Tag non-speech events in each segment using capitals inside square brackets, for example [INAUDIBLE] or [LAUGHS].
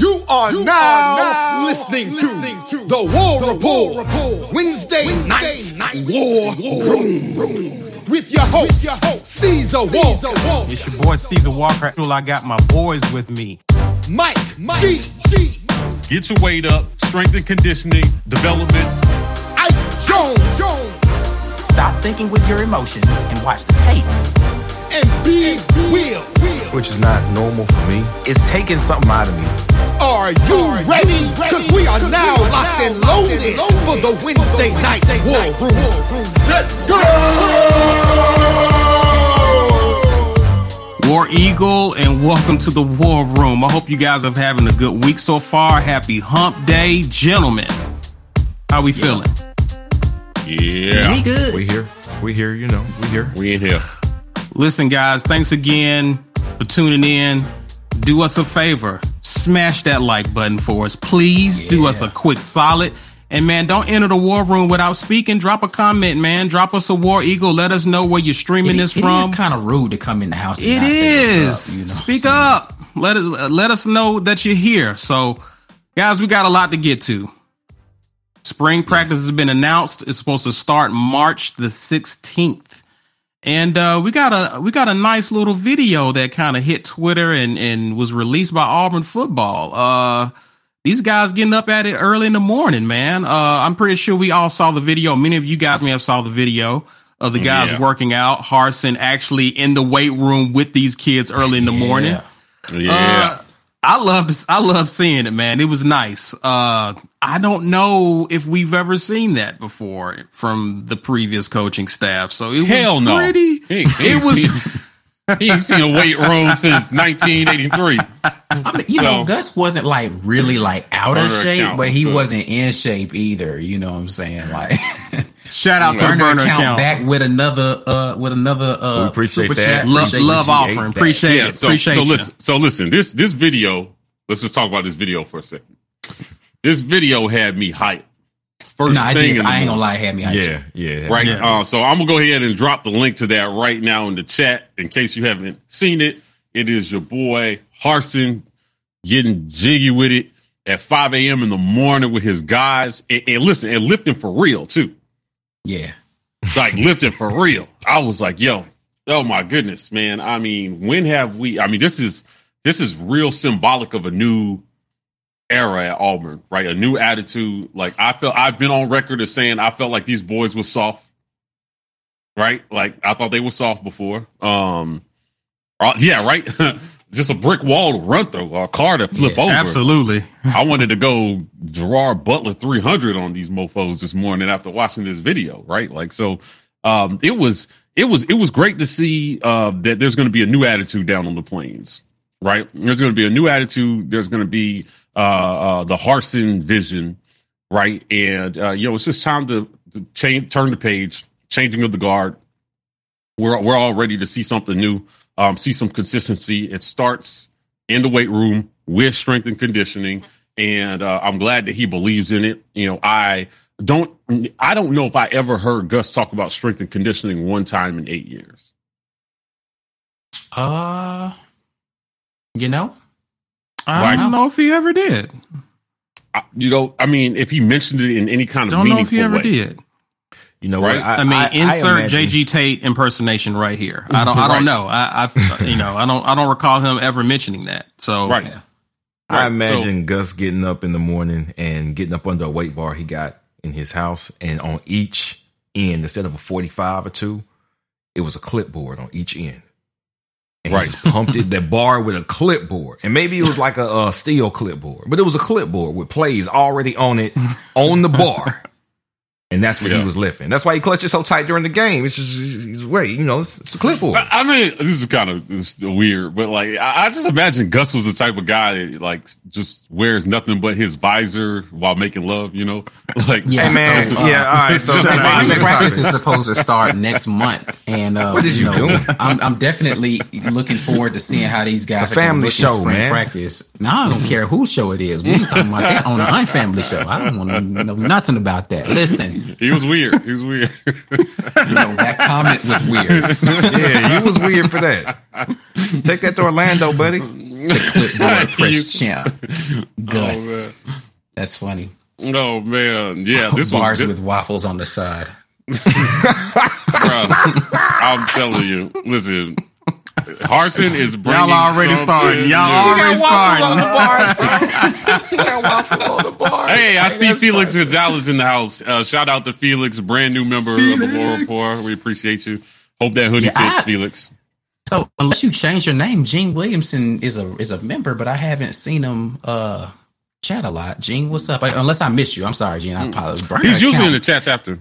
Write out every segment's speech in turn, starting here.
You are, you now, are now listening, listening to, to, the War, the Report, War Report Wednesday, Wednesday night, night War, War Room. Room. With your host, your host Caesar, Caesar Walker. Walker. It's your boy Caesar Walker. I got my boys with me. Mike, Mike G, G. Get your weight up, strength and conditioning, development. Ike Jones, Jones. Stop thinking with your emotions and watch the tape. And be Will, which is not normal for me. It's taking something out of me. Are you ready? Because we are now locked and loaded for the Wednesday night War Room. Let's go! War Eagle, and welcome to the War Room. I hope you guys are having a good week so far. Happy Hump Day, gentlemen. How we feeling? Yeah, we good. We here. We here. You know, we here. We in here. Listen, guys, thanks again for tuning in. Do us a favor, smash that like button for us. Please yeah. do us a quick solid. And man, don't enter the war room without speaking. Drop a comment, man. Drop us a war eagle. Let us know where you're streaming it, this it from. It's kind of rude to come in the house. it is. Up, you know Speak up. Let us let us know that you're here. So, guys, we got a lot to get to. Spring practice has been announced. It's supposed to start March the 16th. And uh, we got a we got a nice little video that kind of hit Twitter and and was released by Auburn football. Uh, these guys getting up at it early in the morning, man. Uh, I'm pretty sure we all saw the video. Many of you guys may have saw the video of the guys yeah. working out. Harsin actually in the weight room with these kids early in the yeah. morning. Yeah. I loved I love seeing it, man. It was nice. Uh, I don't know if we've ever seen that before from the previous coaching staff. So it Hell was no. pretty. He, he it was. He ain't seen a weight room since 1983. I mean, you so, know, Gus wasn't like really like out of shape, account, but he so. wasn't in shape either. You know what I'm saying? Like, shout out to burner, burner account, account, back with another uh with another uh we appreciate that love, love offering. Appreciate yeah, it. So, appreciate so listen, so listen. This this video. Let's just talk about this video for a second. This video had me hyped first no, thing. I, I ain't gonna lie, had me. Yeah, yeah, right. Yes. Uh, so I'm gonna go ahead and drop the link to that right now in the chat in case you haven't seen it. It is your boy Harsin getting jiggy with it at 5 a.m. in the morning with his guys, and, and listen, and lifting for real too. Yeah, like lifting for real. I was like, yo, oh my goodness, man. I mean, when have we? I mean, this is this is real symbolic of a new era at Auburn, right? A new attitude. Like I felt I've been on record as saying I felt like these boys were soft. Right? Like I thought they were soft before. Um uh, yeah, right? [LAUGHS] Just a brick wall to run through, a car to flip yeah, over. Absolutely. [LAUGHS] I wanted to go Gerard Butler 300 on these mofos this morning after watching this video, right? Like so um it was it was it was great to see uh that there's going to be a new attitude down on the plains, right? There's going to be a new attitude, there's going to be uh, uh, the Harsin vision, right? And uh, you know, it's just time to, to change, turn the page, changing of the guard. We're we're all ready to see something new, um, see some consistency. It starts in the weight room with strength and conditioning, and uh, I'm glad that he believes in it. You know, I don't I don't know if I ever heard Gus talk about strength and conditioning one time in eight years. Uh, you know, I don't know if he ever did. I, you know, I mean, if he mentioned it in any kind of don't know if he ever way. did. You know right? what? I, I mean, I, insert JG Tate impersonation right here. I don't. I don't right. know. I, I, you know, I don't. I don't recall him ever mentioning that. So, right. Yeah. I imagine so, Gus getting up in the morning and getting up under a weight bar he got in his house, and on each end, instead of a forty-five or two, it was a clipboard on each end and right. he just pumped it that bar with a clipboard. And maybe it was like a, a steel clipboard, but it was a clipboard with plays already on it on the bar. And that's what yeah. he was lifting. That's why he clutches so tight during the game. It's just, he's wait, you know, it's, it's, a clipboard. I mean, this is kind of weird, but like, I, I, just imagine Gus was the type of guy that like just wears nothing but his visor while making love, you know? [LAUGHS] Like, yeah, hey man, so, uh, yeah, all right. So, so practice is supposed to start next month. And, uh, what did you, you know, do? I'm, I'm, definitely looking forward to seeing how these guys it's a family show, man. practice. Now, I don't care whose show it is. We ain't talking about that on an unfamily show. I don't want to know nothing about that. Listen. He was weird. He was weird. [LAUGHS] you know, that comment was weird. yeah, you was weird for that. Take that to Orlando, buddy. the clipboard [LAUGHS] press champ, Gus. Oh, That's funny. Oh man, yeah, this bars was, this, with waffles on the side. [LAUGHS] Bro, I'm telling you, listen. Harsin is bringing. Y'all already started. Y'all already starting. [LAUGHS] hey, I see Felix Gonzalez in the house. Uh, shout out to Felix, brand new member Felix. of the War Report. We appreciate you. Hope that hoodie yeah, fits, I, Felix. So unless you change your name, Gene Williamson is a is a member, but I haven't seen him uh, chat a lot. Gene, what's up? I, unless I missed you, I'm sorry, Gene. I hmm. apologize. Burner He's usually in the chats after.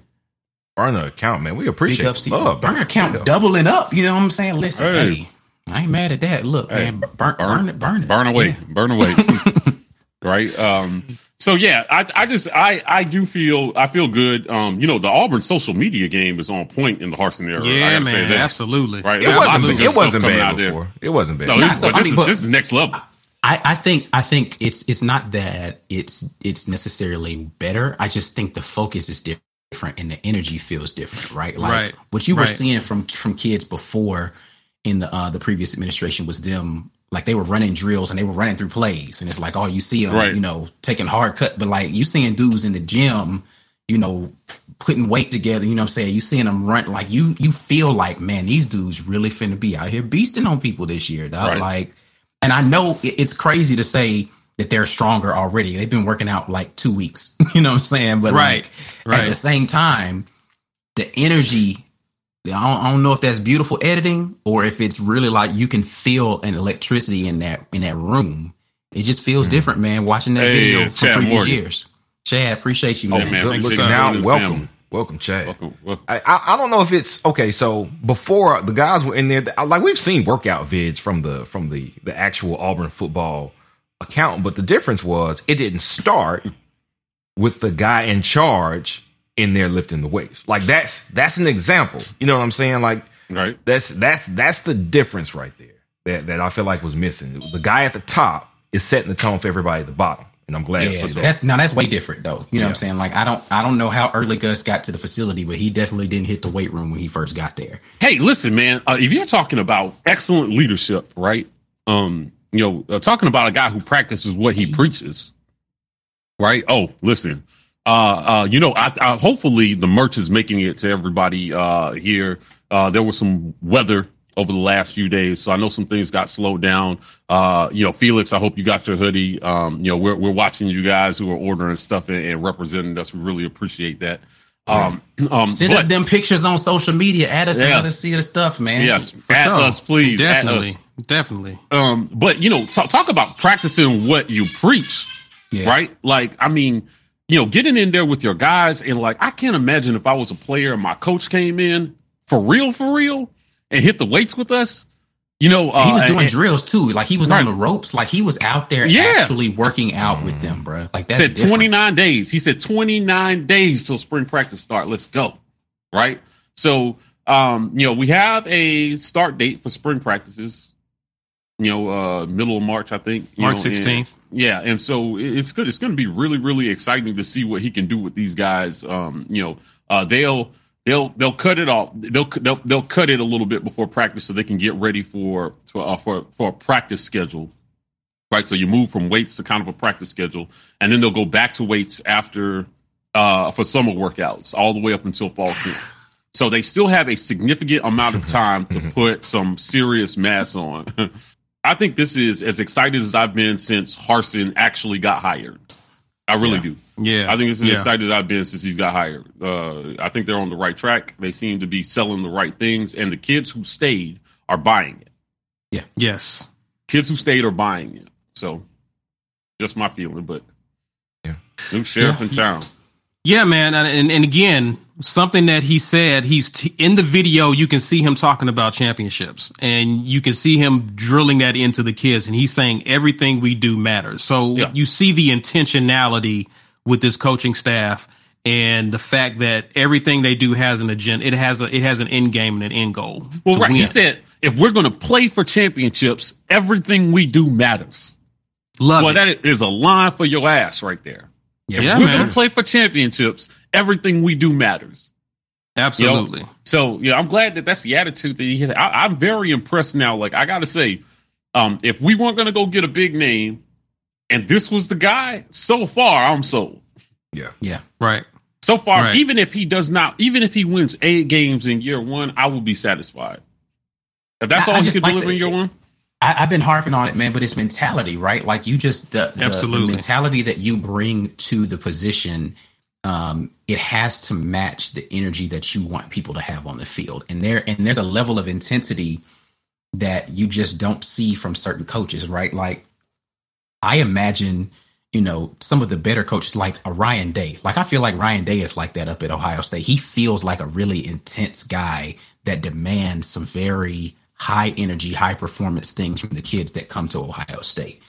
Burner account, man. We appreciate it. Love, burner account doubling up. You know what I'm saying? Listen, hey, hey I ain't mad at that. Look, hey, man, burn, burn, it, burn it, burn away, yeah. burn away. [LAUGHS] right. Um. So yeah, I, I just I I do feel I feel good. Um, you know, the Auburn social media game is on point in the Harsin era. Yeah, man, absolutely. Right, it wasn't it wasn't bad before. There. It wasn't bad. No, this, but, this, mean, is, but this is next level. I, I think I think it's it's not that it's it's necessarily better. I just think the focus is different and the energy feels different, right? Like right. what you were right. seeing from from kids before in the uh the previous administration was them like they were running drills and they were running through plays, and it's like, oh, you see them, right. you know, taking hard cut, but like you seeing dudes in the gym, you know, putting weight together. You know what I'm saying? You seeing them run like you you feel like, man, these dudes really finna be out here beasting on people this year, dog. Like, and I know it's crazy to say that they're stronger already. They've been working out like two weeks. [LAUGHS] you know what I'm saying? But right, like, right. at the same time, the energy I don't, I don't, know if that's beautiful editing or if it's really like you can feel an electricity in that in that room. It just feels mm different, man. Watching that hey, video from Chad previous Morgan. years. Chad, appreciate you, man. Oh, man look, look now, welcome. Family. Welcome, Chad. Welcome, welcome. I, I, I don't know if it's okay. So before the guys were in there, like we've seen workout vids from the from the the actual Auburn football account, but the difference was it didn't start with the guy in charge in there lifting the weights. Like that's that's an example. You know what I'm saying? Like right. That's that's that's the difference right there that that I feel like was missing. The guy at the top is setting the tone for everybody at the bottom. And I'm glad yeah, that. That's now that's way different though. You know yeah. what I'm saying? Like I don't I don't know how early Gus got to the facility, but he definitely didn't hit the weight room when he first got there. Hey, listen, man. Uh, if you're talking about excellent leadership, right? Um, you know, uh, talking about a guy who practices what he preaches, right? Oh, listen, uh, uh, you know, I, I, hopefully the merch is making it to everybody uh, here. Uh, there was some weather over the last few days, so I know some things got slowed down. Uh, you know, Felix, I hope you got your hoodie. Um, you know, we're we're watching you guys who are ordering stuff and, and representing us. We really appreciate that. Um, um, Send but, us them pictures on social media. Add us yes. let us see the stuff, man. Yes, For add sure. us, please. Definitely, definitely. Um, but you know, talk, talk about practicing what you preach, yeah. right? Like, I mean, you know, getting in there with your guys and like, I can't imagine if I was a player and my coach came in for real, for real, and hit the weights with us. You know, uh, he was doing and, drills too. Like he was right. on the ropes. Like he was out there yeah. actually working out with them, bro. Like that said twenty nine days. He said twenty nine days till spring practice start. Let's go. Right. So, um, you know, we have a start date for spring practices you know, uh, middle of March, I think. March sixteenth. Yeah, and so it's good. It's going to be really, really exciting to see what he can do with these guys. Um, you know, uh, they'll they'll they'll cut it off. They'll they'll they'll cut it a little bit before practice so they can get ready for for uh, for, for a practice schedule. Right, so you move from weights to kind of a practice schedule, and then they'll go back to weights after uh, for summer workouts, all the way up until fall camp. [SIGHS] So they still have a significant amount of [LAUGHS] time to put some serious mass on. [LAUGHS] I think this is as excited as I've been since Harsin actually got hired. I really yeah. do. Yeah, I think this is yeah. as excited as I've been since he's got hired. Uh, I think they're on the right track. They seem to be selling the right things, and the kids who stayed are buying it. Yeah. Yes. Kids who stayed are buying it. So, just my feeling, but yeah, new sheriff yeah. in town. Yeah, man, and and again, something that he said he's t- in the video you can see him talking about championships and you can see him drilling that into the kids and he's saying everything we do matters so yeah. you see the intentionality with this coaching staff and the fact that everything they do has an agenda it has a it has an end game and an end goal well right win. he said if we're going to play for championships everything we do matters Love well it. that is a line for your ass right there yeah, yeah we're going to play for championships everything we do matters. Absolutely. You know? So yeah, I'm glad that that's the attitude that he has. I, am very impressed now. Like I got to say, Um, if we weren't going to go get a big name, and this was the guy, so far I'm sold. Yeah, yeah, right. So far, right. even if he does not, even if he wins eight games in year one, I will be satisfied. If that's I, all I he can like deliver in year one. I, have been harping on it, man, but it's mentality, right? Like you just the, the, Absolutely. the mentality that you bring to the position, um, it has to match the energy that you want people to have on the field. And there and there's a level of intensity that you just don't see from certain coaches, right? Like I imagine, you know, some of the better coaches like a Ryan Day. Like I feel like Ryan Day is like that up at Ohio State. He feels like a really intense guy that demands some very high energy, high performance things from the kids that come to Ohio State.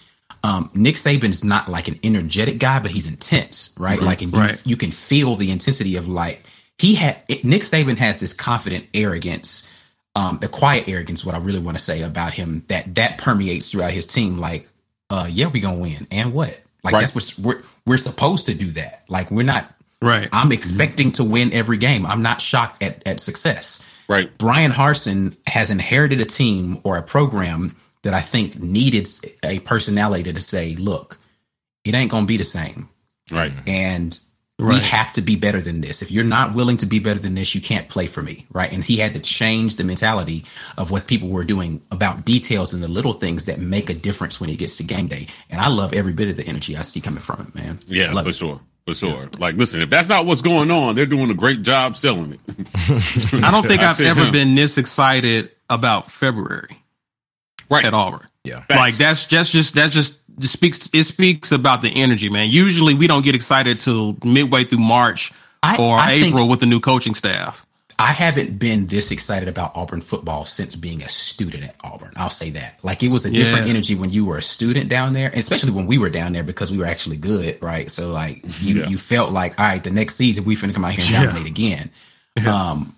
Um, Nick Saban's not like an energetic guy, but he's intense, right? Mm-hmm. Like, and you, right. you can feel the intensity of like he had. Nick Saban has this confident arrogance, um, the quiet arrogance. What I really want to say about him that that permeates throughout his team. Like, uh, yeah, we gonna win, and what? Like right. that's what we're we're supposed to do. That like we're not. Right. I'm expecting to win every game. I'm not shocked at at success. Right. Bryan Harsin has inherited a team or a program that I think needed a personality to say, look, it ain't going to be the same. Right. And right. we have to be better than this. If you're not willing to be better than this, you can't play for me. Right. And he had to change the mentality of what people were doing about details and the little things that make a difference when it gets to game day. And I love every bit of the energy I see coming from him, man. Yeah, for it. sure for sure. Yeah. Like, listen, if that's not what's going on, they're doing a great job selling it. [LAUGHS] I don't think I've ever him. been this excited about February, right? At Auburn, yeah. Like that's just just that's just it speaks it speaks about the energy, man. Usually we don't get excited till midway through March I, or I April think, with the new coaching staff. I haven't been this excited about Auburn football since being a student at Auburn. I'll say that. Like it was a different energy when you were a student down there, especially when we were down there because we were actually good, right? So like you yeah. you felt like, all right, the next season we finna come out here and dominate yeah. again. Um,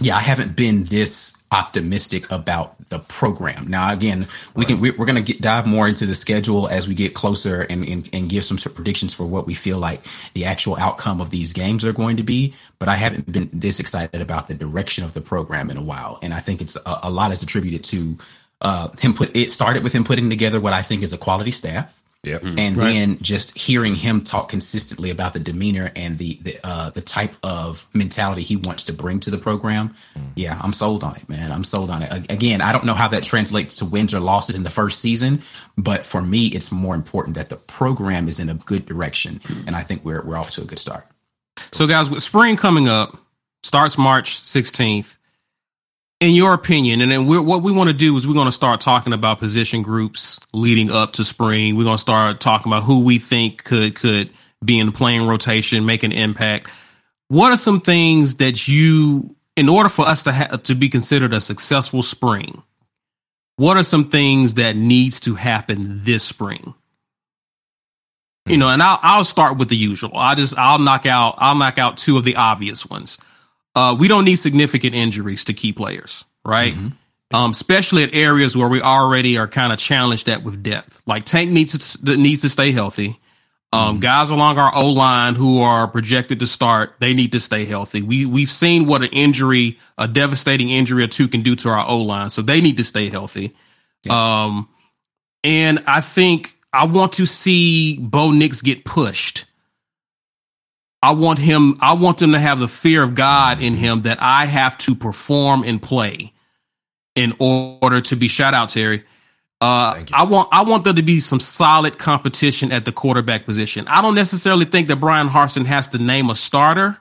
yeah, I haven't been this optimistic about the program. Now, again, we can we're, going to dive more into the schedule as we get closer and, and, and give some predictions for what we feel like the actual outcome of these games are going to be. But I haven't been this excited about the direction of the program in a while, and I think it's a, a lot is attributed to uh, him put. It started with him putting together what I think is a quality staff. Yep. Mm-hmm. And right. then just hearing him talk consistently about the demeanor and the the uh, the type of mentality he wants to bring to the program, mm. yeah, I'm sold on it, man. I'm sold on it. Again, I don't know how that translates to wins or losses in the first season, but for me, it's more important that the program is in a good direction, mm. and I think we're we're off to a good start. So, guys, with spring coming up, starts March 16th in your opinion, and then what we want to do is we're going to start talking about position groups leading up to spring. We're going to start talking about who we think could could be in the playing rotation, make an impact. What are some things that you, in order for us to have to be considered a successful spring, what are some things that needs to happen this spring? You hmm. know, and I'll I'll start with the usual. I just I'll knock out I'll knock out two of the obvious ones uh, we don't need significant injuries to key players, right? Mm-hmm. Um, especially at areas where we already are kind of challenged at with depth. Like Tank needs to needs to stay healthy. Um, mm-hmm. Guys along our O line who are projected to start, they need to stay healthy. We we've seen what an injury, a devastating injury or two, can do to our O line, so they need to stay healthy. Yeah. Um, and I think I want to see Bo Nix get pushed. I want him, I want them to have the fear of God in him that I have to perform and play in order to be shout out, Terry. Uh, I want I want there to be some solid competition at the quarterback position. I don't necessarily think that Bryan Harsin has to name a starter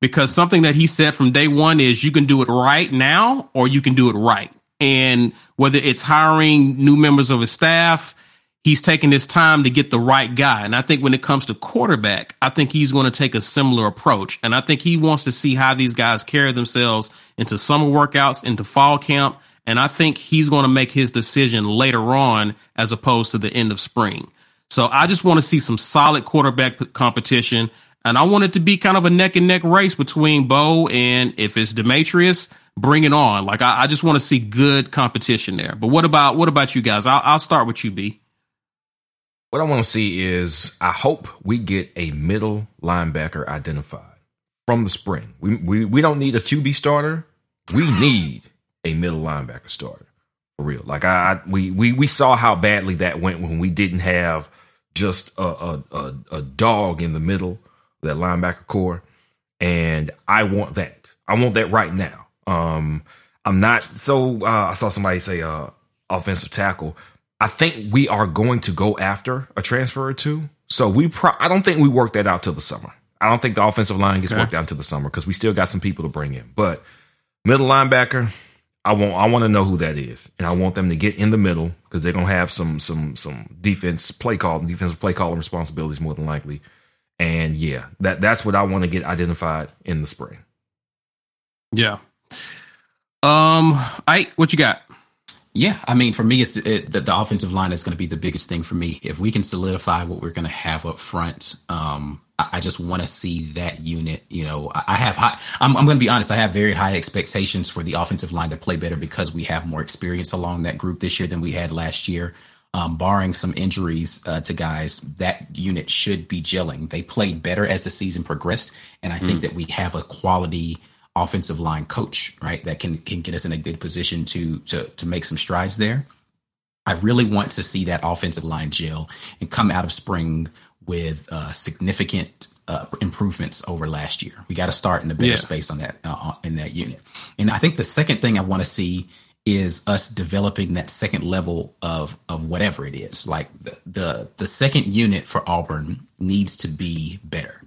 because something that he said from day one is you can do it right now or you can do it right. And whether it's hiring new members of his staff, he's taking his time to get the right guy. And I think when it comes to quarterback, I think he's going to take a similar approach. And I think he wants to see how these guys carry themselves into summer workouts, into fall camp. And I think he's going to make his decision later on as opposed to the end of spring. So I just want to see some solid quarterback competition. And I want it to be kind of a neck and neck race between Bo and if it's Dematrius, bring it on. Like I, I just want to see good competition there. But what about what about you guys? I'll, I'll start with you, B. What I want to see is I hope we get a middle linebacker identified from the spring. We we, we don't need a QB starter. We [SIGHS] need a middle linebacker starter For real. Like I, we, we, we saw how badly that went when we didn't have just a, a, a, a dog in the middle, that linebacker corps. And I want that. I want that right now. Um, I'm not so, uh, I saw somebody say, uh, offensive tackle. I think we are going to go after a transfer or two. So we, pro- I don't think we work that out till the summer. I don't think the offensive line gets okay. worked out until the summer because we still got some people to bring in. But middle linebacker, I want I want to know who that is, and I want them to get in the middle because they're gonna have some some some defense play call, defensive play calling responsibilities more than likely. And yeah, that that's what I want to get identified in the spring. Yeah. Um, I what you got? Yeah, I mean, for me, it's it, the, the, offensive line is going to be the biggest thing for me. If we can solidify what we're going to have up front, um, I, I just want to see that unit. You know, I, I have high. I'm, I'm going to be honest. I have very high expectations for the offensive line to play better because we have more experience along that group this year than we had last year. Um, barring some injuries uh, to guys, that unit should be gelling. They played better as the season progressed, and I think mm. that we have a quality offensive line coach, right? That can can get us in a good position to to to make some strides there. I really want to see that offensive line gel and come out of spring with uh, significant uh, improvements over last year. We got to start in a better yeah. space on that uh, in that unit. And I think the second thing I want to see is us developing that second level of of whatever it is. Like the the, the second unit for Auburn needs to be better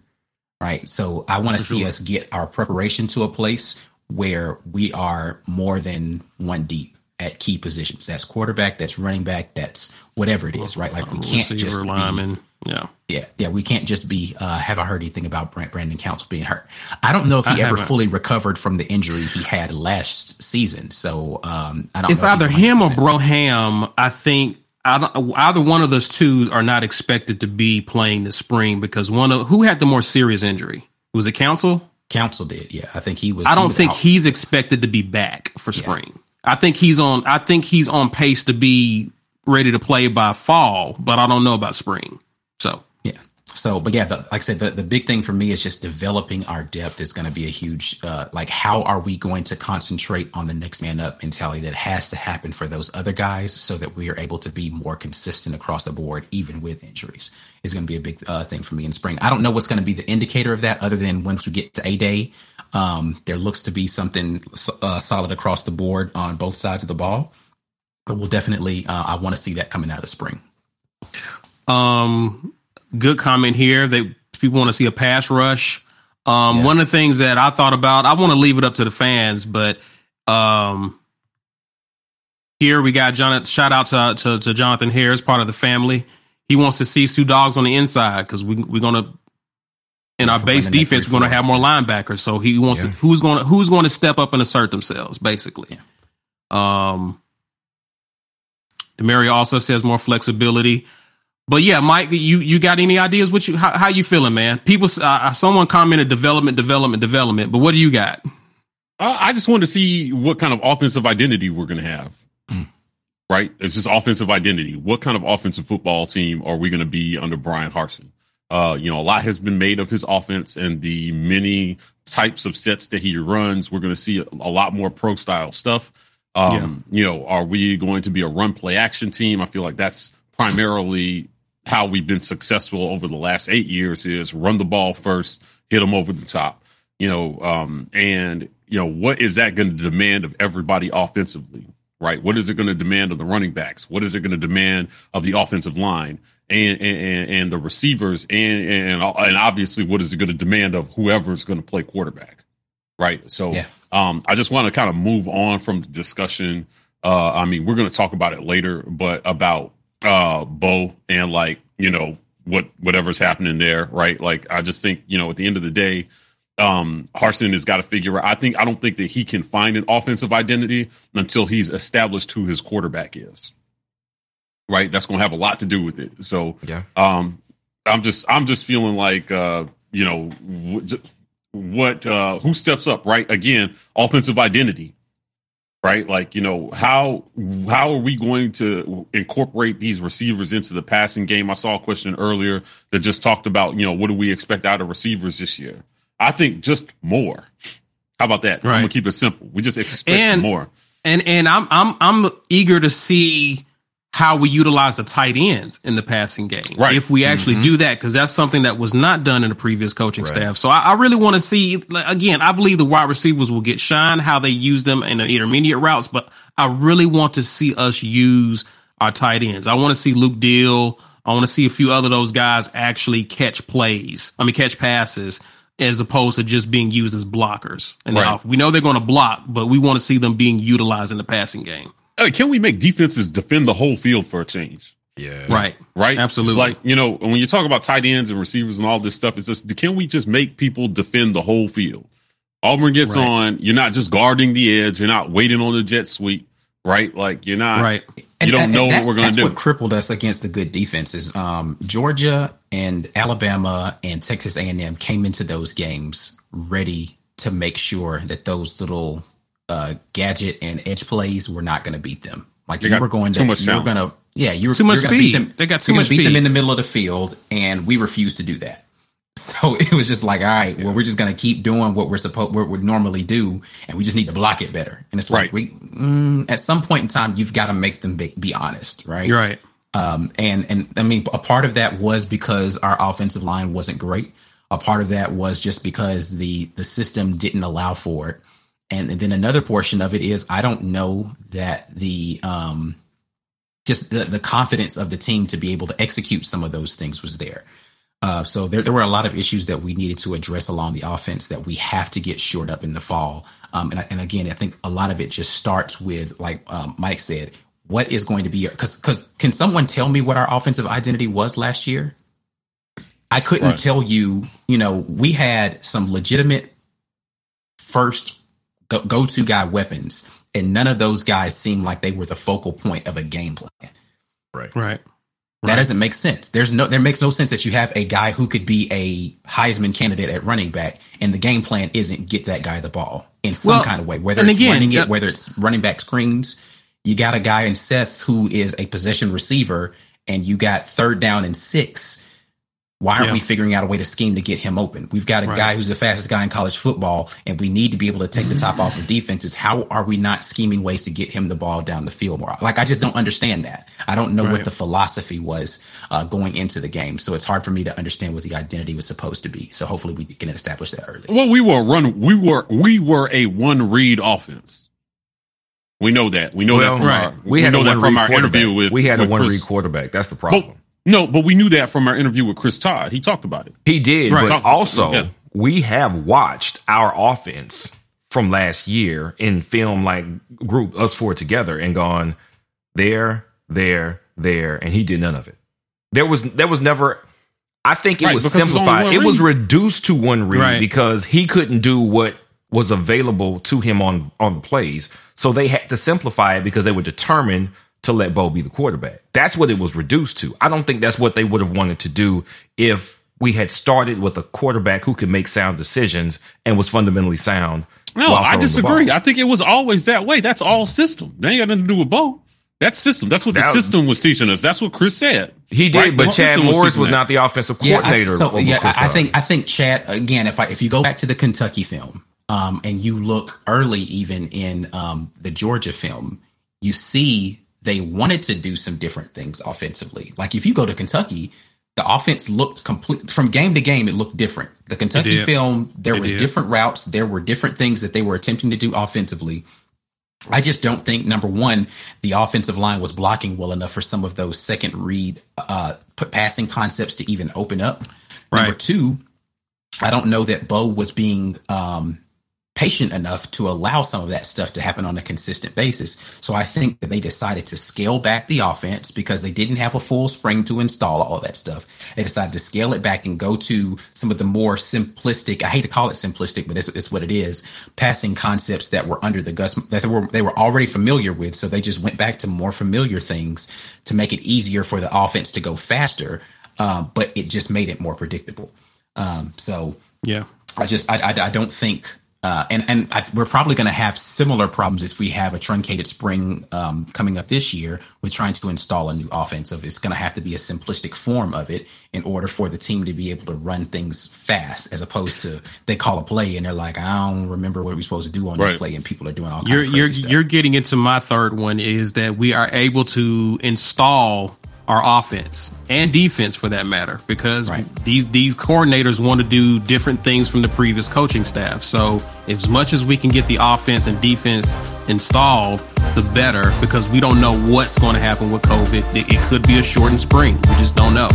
right? So I want to see us get our preparation to a place where we are more than one deep at key positions. That's quarterback, that's running back, that's whatever it is, right? Like we can't Receiver, just lineman. Be, yeah, yeah, yeah. We can't just be. Uh, have I heard anything about Brandon Council being hurt? I don't know if he I ever haven't. fully recovered from the injury he had last season. So um, I don't. It's either him or Broham. I think either one of those two are not expected to be playing this spring because one of who had the more serious injury was it Council. Council did, yeah. I think he was. I don't was think out. he's expected to be back for spring. Yeah. I think he's on. I think he's on pace to be ready to play by fall, but I don't know about spring. So so, but yeah, the, like I said, the, the big thing for me is just developing our depth is going to be a huge, uh, like, how are we going to concentrate on the next man up mentality that has to happen for those other guys so that we are able to be more consistent across the board, even with injuries is going to be a big uh, thing for me in spring. I don't know what's going to be the indicator of that other than once we get to A day, um, there looks to be something uh, solid across the board on both sides of the ball. But we'll definitely, uh, I want to see that coming out of spring. Um, good comment here. They people want to see a pass rush. Um, yeah. One of the things that I thought about, I want to leave it up to the fans, but um, here we got Jonathan. Shout out to, to, to Jonathan Harris, part of the family. He wants to see two dogs on the inside because we we're gonna in our base defense we're gonna have more linebackers. So he wants yeah. to, who's gonna who's going to step up and assert themselves, basically. Yeah. Um, Demario also says more flexibility. But yeah, Mike, you you got any ideas? What you how, how you feeling, man? People, uh, uh, someone commented development, development, development. But what do you got? I just want to see what kind of offensive identity we're going to have. Mm. Right? It's just offensive identity. What kind of offensive football team are we going to be under Bryan Harsin? Uh, you know, a lot has been made of his offense and the many types of sets that he runs. We're going to see a, a lot more pro style stuff. Um, yeah. You know, are we going to be a run play action team? I feel like that's primarily how we've been successful over the last eight years is run the ball first, hit them over the top, you know, um, and you know what is that going to demand of everybody offensively, right? What is it going to demand of the running backs? What is it going to demand of the offensive line and and, and the receivers and and and obviously what is it going to demand of whoever is going to play quarterback, right? So, yeah. um, I just want to kind of move on from the discussion. Uh, I mean, we're going to talk about it later, but about uh Bo and like, you know, what whatever's happening there, right? Like I just think, you know, at the end of the day, um Harsin has got to figure out I think I don't think that he can find an offensive identity until he's established who his quarterback is. Right? That's going to have a lot to do with it. So, yeah. um I'm just I'm just feeling like uh, you know, what uh who steps up, right? Again, offensive identity right? Like, you know, how how are we going to incorporate these receivers into the passing game? I saw a question earlier that just talked about, you know, what do we expect out of receivers this year? I think just more. How about that? Right. I'm gonna keep it simple. We just expect and, more. And and I'm I'm I'm eager to see how we utilize the tight ends in the passing game. Right. If we actually mm-hmm. do that, because that's something that was not done in the previous coaching right. staff. So I, I really want to see, again, I believe the wide receivers will get shine, how they use them in the intermediate routes, but I really want to see us use our tight ends. I want to see Luke Deal. I want to see a few other those guys actually catch plays. I mean, catch passes as opposed to just being used as blockers. And right. we know they're going to block, but we want to see them being utilized in the passing game can we make defenses defend the whole field for a change? Yeah. Right. Right. Absolutely. Like, you know, when you talk about tight ends and receivers and all this stuff, it's just, can we just make people defend the whole field? Auburn gets right. on. You're not just guarding the edge. You're not waiting on the jet sweep. Right. Like you're not. Right. You don't and, know what we're going to do. That's what crippled us against the good defenses. Um, Georgia and Alabama and Texas A&M came into those games ready to make sure that those little uh, gadget and edge plays were not going to beat them. Like they you were going to, you were going to, yeah, you were too much speed. Them, they got too much beat speed. them in the middle of the field, and we refused to do that. [LAUGHS] So it was just like, all right, yeah. well, we're just going to keep doing what we're supposed, what we normally do, and we just need to block it better. And it's like, right. we, mm, at some point in time, you've got to make them be, be honest, right? You're right. Um, and and I mean, a part of that was because our offensive line wasn't great. A part of that was just because the the system didn't allow for it. And, then another portion of it is I don't know that the um, just the, the confidence of the team to be able to execute some of those things was there. Uh, so there, there were a lot of issues that we needed to address along the offense that we have to get shored up in the fall. Um, and, and again, I think a lot of it just starts with, like um, Mike said, what is going to be because because can someone tell me what our offensive identity was last year? I couldn't right. tell you. You know, we had some legitimate first go to guy weapons, and none of those guys seem like they were the focal point of a game plan. Right. Right. That doesn't make sense. There's no, there makes no sense that you have a guy who could be a Heisman candidate at running back, and the game plan isn't get that guy the ball in some well, kind of way, whether it's again, running it, whether it's running back screens. You got a guy in Seth who is a possession receiver, and you got third down and six why aren't yeah. we figuring out a way to scheme to get him open? We've got a right. guy who's the fastest guy in college football, and we need to be able to take the top off of defenses. How are we not scheming ways to get him the ball down the field more? Like, I just don't understand that. I don't know right. what the philosophy was uh, going into the game. So it's hard for me to understand what the identity was supposed to be. So hopefully we can establish that early. Well, we were run. We were we were a one read offense. We know that. We know well, that from right. our. We, we had know that from our interview with. We had with a one Chris. read quarterback. That's the problem. But, no, but we knew that from our interview with Chris Todd. He talked about it. He did, right. but also yeah. we have watched our offense from last year in film, like group us four together, and gone there, there, there, and he did none of it. There was there was never. I think it right, was simplified. It was reduced to one read right. because he couldn't do what was available to him on on the plays. So they had to simplify it because they were determined to let Bo be the quarterback. That's what it was reduced to. I don't think that's what they would have wanted to do if we had started with a quarterback who could make sound decisions and was fundamentally sound. No, I disagree. I think it was always that way. That's all system. They ain't got nothing to do with Bo. That's system. That's what the that, system was teaching us. That's what Chris said. He did, right? but the Chad Morris was, was not the offensive coordinator. Yeah, I, so, yeah, I, I think I think Chad again. If I if you go back to the Kentucky film, um, and you look early even in um, the Georgia film, you see they wanted to do some different things offensively. Like if you go to Kentucky, the offense looked complete from game to game. It looked different. The Kentucky film, there it was did. different routes. There were different things that they were attempting to do offensively. I just don't think number one, the offensive line was blocking well enough for some of those second read uh, passing concepts to even open up. Right. Number two, I don't know that Bo was being um, patient enough to allow some of that stuff to happen on a consistent basis. So I think that they decided to scale back the offense because they didn't have a full spring to install all that stuff. They decided to scale it back and go to some of the more simplistic, I hate to call it simplistic, but it's, it's what it is, passing concepts that were under the Gus, that they were, they were already familiar with. So they just went back to more familiar things to make it easier for the offense to go faster. Um, but it just made it more predictable. Um, so yeah, I just, I, I, I don't think Uh, and and I, we're probably going to have similar problems if we have a truncated spring um, coming up this year with trying to install a new offensive. It's going to have to be a simplistic form of it in order for the team to be able to run things fast, as opposed to they call a play and they're like, I don't remember what we're supposed to do on right. that play, and people are doing all. You're you're stuff. you're getting into my third one is that we are able to install our offense and defense for that matter because right. these these coordinators want to do different things from the previous coaching staff. So as much as we can get the offense and defense installed, the better because we don't know what's going to happen with COVID. It, it could be a shortened spring. We just don't know.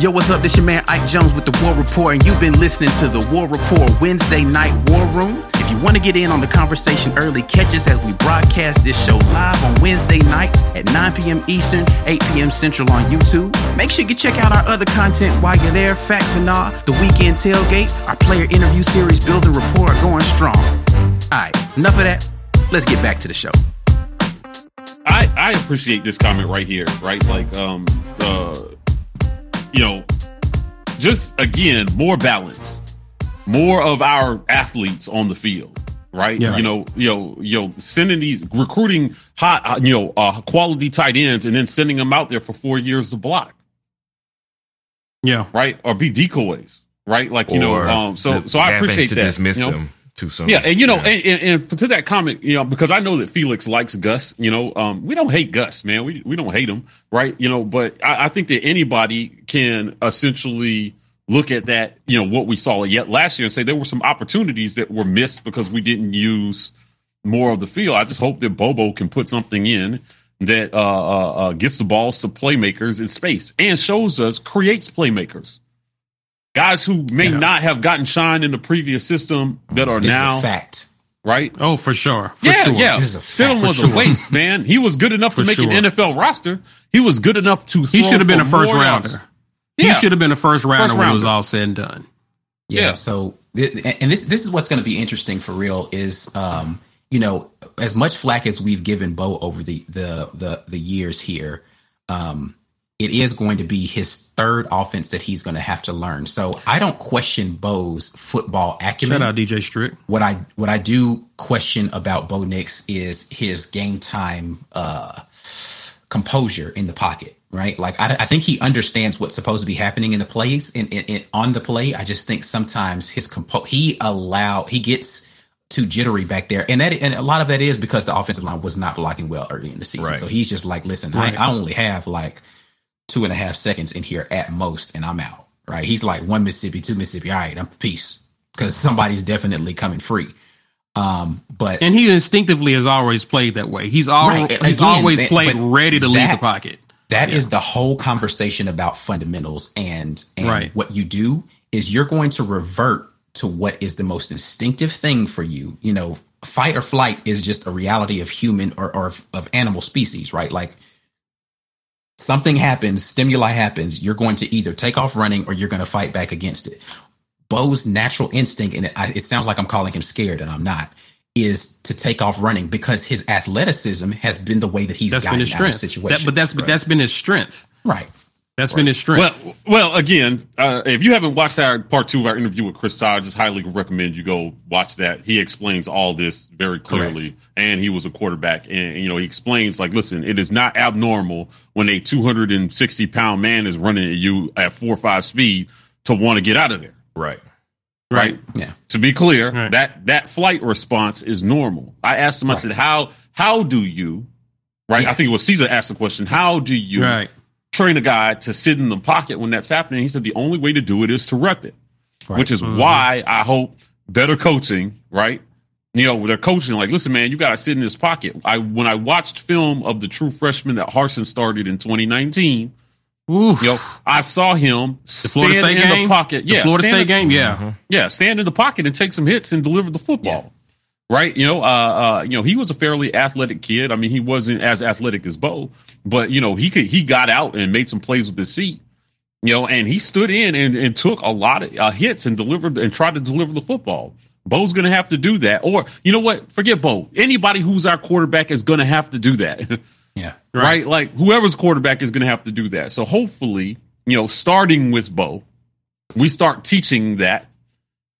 Yo, what's up? This your man Ike Jones with the War Report, and you've been listening to the War Report Wednesday Night War Room. If you want to get in on the conversation early, catch us as we broadcast this show live on Wednesday nights at 9 p.m. Eastern, 8 p.m. Central on YouTube. Make sure you check out our other content while you're there. Facts and all, the weekend tailgate, our player interview series, building rapport, going strong. All right, enough of that. Let's get back to the show. I I appreciate this comment right here, right? Like um uh you know, just again, more balance, more of our athletes on the field, right? Yeah. You know, you know, you know, sending these recruiting hot, uh, you know, uh, quality tight ends and then sending them out there for four years to block. Yeah. Right. Or be decoys. Right. Like, you know, um, so, so I appreciate that. Dismiss you know? them too soon. Yeah, and you know, yeah. and, and, and, to that comment, you know, because I know that Felix likes Gus. You know, um, we don't hate Gus, man. We we don't hate him, right? You know, but I, I, think that anybody can essentially look at that, you know, what we saw yet last year and say there were some opportunities that were missed because we didn't use more of the field. I just hope that Bobo can put something in that uh, uh, uh, gets the balls to playmakers in space and shows us creates playmakers guys who may yeah. not have gotten shine in the previous system that are this now fact. Right? Oh, for sure. For yeah, sure. yeah. Stidham was sure. a waste, man. He was good enough to make sure. an NFL roster. He was good enough to. He should have been a first rounder. Yeah. He should have been a first rounder first when it was all said and done. Yeah. yeah. So, and this this is what's going to be interesting for real is, um, you know, as much flack as we've given Bo over the the the the years here, um, it is going to be his third offense that he's going to have to learn. So I don't question Bo's football acumen. Shout out DJ Strick. What I what I do question about Bo Nix is his game time uh, composure in the pocket. Right, like I, I, think he understands what's supposed to be happening in the plays and on the play. I just think sometimes his compo he allow he gets too jittery back there, and that and a lot of that is because the offensive line was not blocking well early in the season. Right. So he's just like, listen, right. I, I only have like two and a half seconds in here at most, and I'm out. Right? He's like one Mississippi, two Mississippi. All right, I'm peace because somebody's definitely coming free. Um, but and he instinctively has always played that way. He's always right. he's Again, always played ready to that, leave the pocket. That yeah. is the whole conversation about fundamentals and and right. what you do is you're going to revert to what is the most instinctive thing for you. You know, fight or flight is just a reality of human or, or of animal species, right? Like something happens, stimuli happens, you're going to either take off running or you're going to fight back against it. Bo's natural instinct, and it, it sounds like I'm calling him scared, and I'm not, is to take off running because his athleticism has been the way that he's that's gotten been his strength. That, but that's right. but that's been his strength, right? That's right. been his strength. Well, well, again, uh, if you haven't watched our part two of our interview with Chris Todd, I just highly recommend you go watch that. He explains all this very clearly, Correct. and he was a quarterback, and you know he explains like, listen, it is not abnormal when a 260 pound man is running at you at four or five speed to want to get out of there. Right. Right. Yeah. To be clear, right. that that flight response is normal. I asked him. Right. I said, "How how do you?" Right. Yeah. I think it was Caesar asked the question. How do you? Right train a guy to sit in the pocket when that's happening. He said the only way to do it is to rep it, right. which is mm-hmm. why I hope better coaching, right? You know, they're coaching like, listen, man, you got to sit in this pocket. I when I watched film of the true freshman that Harsin started in 2019. Oof. You know, I saw him the stand State in game? the pocket. The yeah, Florida State game. Yeah, mm-hmm. yeah, stand in the pocket and take some hits and deliver the football. Yeah right? You know, uh, uh, you know, he was a fairly athletic kid. I mean, he wasn't as athletic as Bo, but you know, he could he got out and made some plays with his feet. You know, and he stood in and, and took a lot of uh, hits and delivered and tried to deliver the football. Bo's going to have to do that, or you know what? Forget Bo. Anybody who's our quarterback is going to have to do that. [LAUGHS] yeah, right. right. Like whoever's quarterback is going to have to do that. So hopefully, you know, starting with Bo, we start teaching that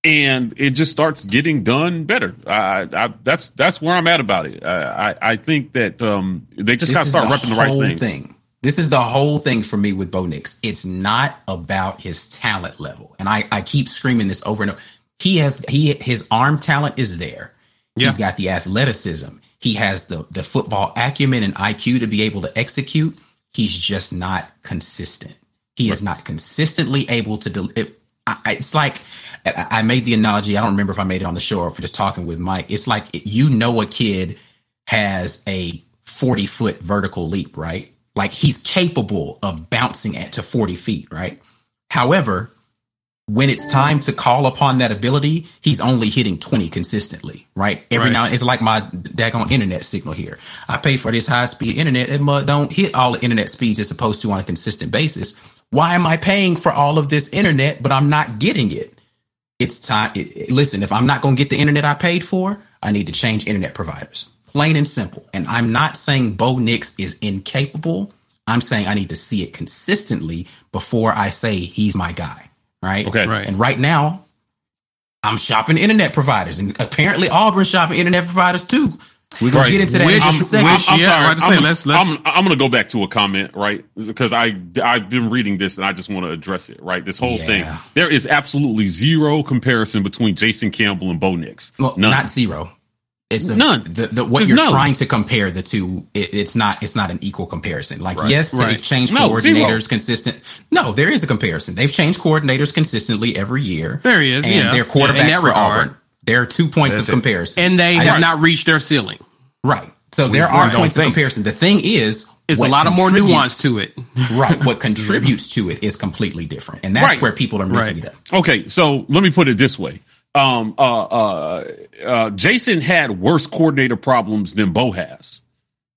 and it just starts getting done better. I, I, that's that's where I'm at about it. I I, I think that um, they just got to start repping the right thing. thing. This is the whole thing for me with Bo Nix. It's not about his talent level, and I I keep screaming this over and over. He has he his arm talent is there. Yeah. He's got the athleticism. He has the the football acumen and IQ to be able to execute. He's just not consistent. He right. is not consistently able to. Del- it, I, it's like I made the analogy. I don't remember if I made it on the show or for just talking with Mike. It's like you know a kid has a 40 foot vertical leap, right? Like he's capable of bouncing at to 40 feet, right? However, when it's time to call upon that ability, he's only hitting 20 consistently, right? Every right. now it's like my daggone internet signal here. I pay for this high speed internet. It don't hit all the internet speeds it's supposed to on a consistent basis. Why am I paying for all of this internet, but I'm not getting it? It's time. It, it, listen, if I'm not going to get the internet I paid for, I need to change internet providers. Plain and simple. And I'm not saying Bo Nix is incapable. I'm saying I need to see it consistently before I say he's my guy. Right. Okay. Right. And right now, I'm shopping internet providers, and apparently Auburn shopping internet providers too. We're gonna right. get into that. Which, I'm, I'm, I'm yeah, sorry. I'm, say, let's, let's. I'm, I'm, gonna go back to a comment, right? Because I I've been reading this and I just want to address it, right? This whole yeah. thing. There is absolutely zero comparison between Jason Campbell and Bo Nix. Well, None. not zero. It's a, none. The, the, what There's you're none. trying to compare the two, it, it's not. It's not an equal comparison. Like, right. yes, right. they've changed no, coordinators zero. consistent. No, there is a comparison. They've changed coordinators consistently every year. There is, and yeah. Their quarterbacks yeah, for Auburn. There are two points That's of comparison, and they I have not reached their ceiling. Right. So there are points of comparison. The thing is, is a lot of more nuance to it. [LAUGHS] right. What [LAUGHS] contributes to it is completely different. And that's right. where people are missing right. it. Okay. So let me put it this way. Um, uh, uh, uh, Jason had worse coordinator problems than Bo has.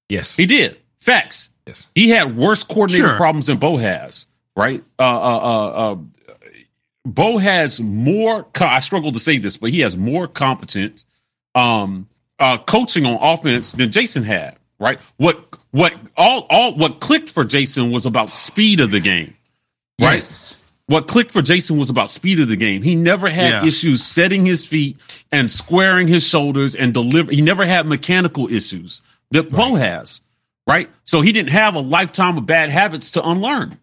Yes. He did. Facts. Yes. He had worse coordinator sure. problems than Bo has. Right. Uh, uh, uh, uh, Bo has more, I struggle to say this, but he has more competent, um, uh, coaching on offense than Jason had. Right. What what all all what clicked for Jason was about speed of the game. Right. Yes. What clicked for Jason was about speed of the game. He never had yeah. issues setting his feet and squaring his shoulders and deliver. He never had mechanical issues that right. Bo has. Right. So he didn't have a lifetime of bad habits to unlearn.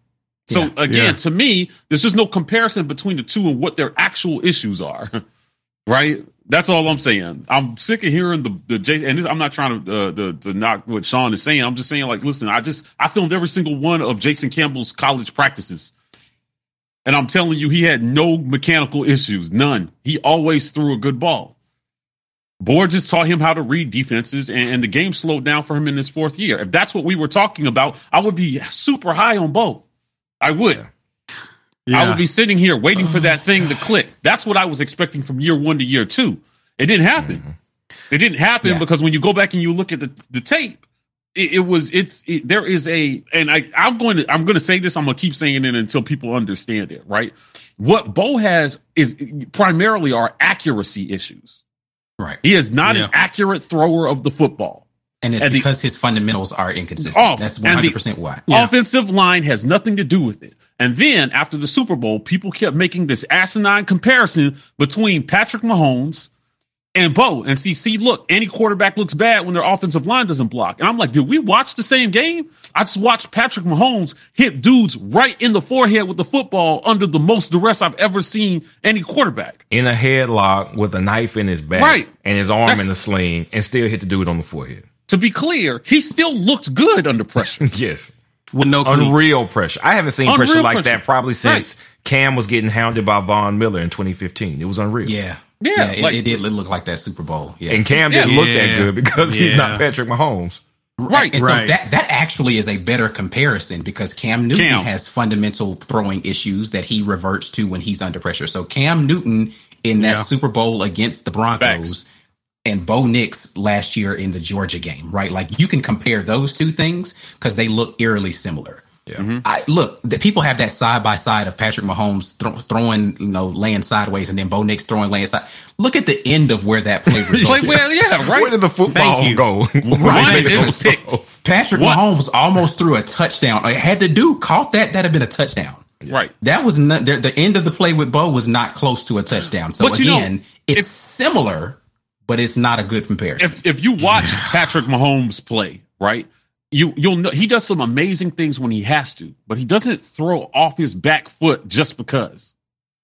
So yeah. again, yeah. to me, there's just no comparison between the two and what their actual issues are. [LAUGHS] right. That's all I'm saying. I'm sick of hearing the the Jason, and this, I'm not trying to, uh, to to knock what Sean is saying. I'm just saying, like, listen, I just I filmed every single one of Jason Campbell's college practices, and I'm telling you, he had no mechanical issues, none. He always threw a good ball. just taught him how to read defenses, and, and the game slowed down for him in his fourth year. If that's what we were talking about, I would be super high on Bo. I would. Yeah. Yeah. I would be sitting here waiting for that thing to click. That's what I was expecting from year one to year two. It didn't happen. Mm-hmm. It didn't happen yeah. because when you go back and you look at the, the tape, it, it was it's it, there is a and I I'm going to I'm going to say this I'm going to keep saying it until people understand it right. What Bo has is primarily are accuracy issues. Right. He is not yeah. an accurate thrower of the football. And it's and because the, his fundamentals are inconsistent. Off, That's 100% why. Yeah. Offensive line has nothing to do with it. And then after the Super Bowl, people kept making this asinine comparison between Patrick Mahomes and Bo. And see, see, look, any quarterback looks bad when their offensive line doesn't block. And I'm like, did we watch the same game? I just watched Patrick Mahomes hit dudes right in the forehead with the football under the most duress I've ever seen any quarterback. In a headlock with a knife in his back right. and his arm That's, in the sling and still hit the dude on the forehead to be clear, he still looked good under pressure. [LAUGHS] yes. With no unreal pressure. I haven't seen unreal pressure like pressure. that probably since right. Cam was getting hounded by Von Miller in 2015. It was unreal. Yeah. Yeah, yeah it, like, it, did look like that Super Bowl. Yeah. And Cam didn't yeah. look that good because he's not Patrick Mahomes. Right. And right. so that, that actually is a better comparison because Cam Newton Cam. has fundamental throwing issues that he reverts to when he's under pressure. So Cam Newton in that Super Bowl against the Broncos Facts and Bo Nix last year in the Georgia game, right? Like you can compare those two things because they look eerily similar. Yeah. Mm-hmm. I look, the people have that side by side of Patrick Mahomes th- throwing, you know, laying sideways, and then Bo Nix throwing laying side. Look at the end of where that play [LAUGHS] was. like, well, yeah, right. Where did the football go? right, it was Patrick what? Mahomes almost threw a touchdown. Had the dude caught that, that'd have been a touchdown. Right. That was not the, the end of the play with Bo was not close to a touchdown. So But you know, again, it's if- similar, but it's not a good comparison. If if you watch [LAUGHS] Patrick Mahomes play, right, you you'll know he does some amazing things when he has to, but he doesn't throw off his back foot just because.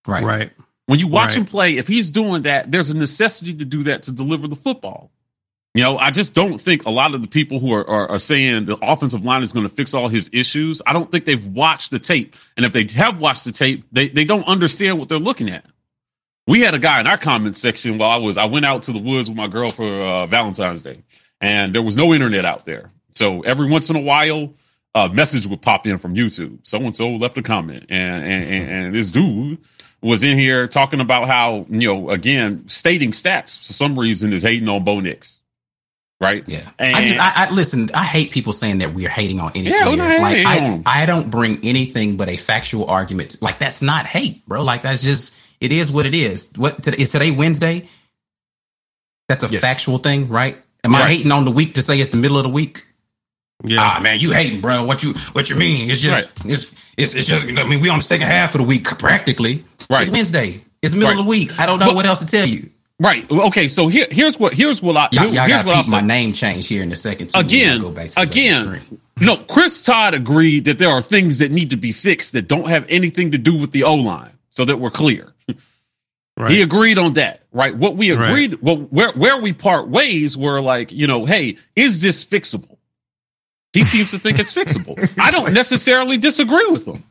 right. Right. When you watch Right. him play, if he's doing that, there's a necessity to do that to deliver the football. You know, I just don't think a lot of the people who are, are, are saying the offensive line is going to fix all his issues. I don't think they've watched the tape. And if they have watched the tape, they, they don't understand what they're looking at. We had a guy in our comment section while I was, I went out to the woods with my girl for uh, Valentine's Day, and there was no internet out there. So every once in a while, a message would pop in from YouTube. So and so left a comment, and, and [LAUGHS] and this dude was in here talking about how you know again stating stats for some reason is hating on Bo Nix, right? Yeah. And I just, I, I listen. I hate people saying that we're hating on any Yeah, player. Like, hating on 'em. I, I don't bring anything but a factual argument. Like that's not hate, bro. Like that's just it is what it is. What today- today Wednesday? That's a Yes. factual thing, right? Am I hating on the week to say it's the middle of the week? Yeah. Ah man, you hating, bro. What you what you mean? It's just it's, it's it's just I mean we on the second half of the week practically. Right. It's Wednesday. It's the middle Right. of the week. I don't know But- what else to tell you. right. Okay. So here here's what here's what I Y'all, y'all here's got what to I'll my name change here in a second. too, again, go back to the again, no, Chris Todd agreed that there are things that need to be fixed that don't have anything to do with the O line, so that we're clear. Right. He agreed on that, right? What we Right. agreed, well, where where we part ways were like, you know, hey, is this fixable? He seems to think it's fixable. [LAUGHS] I don't necessarily disagree with him.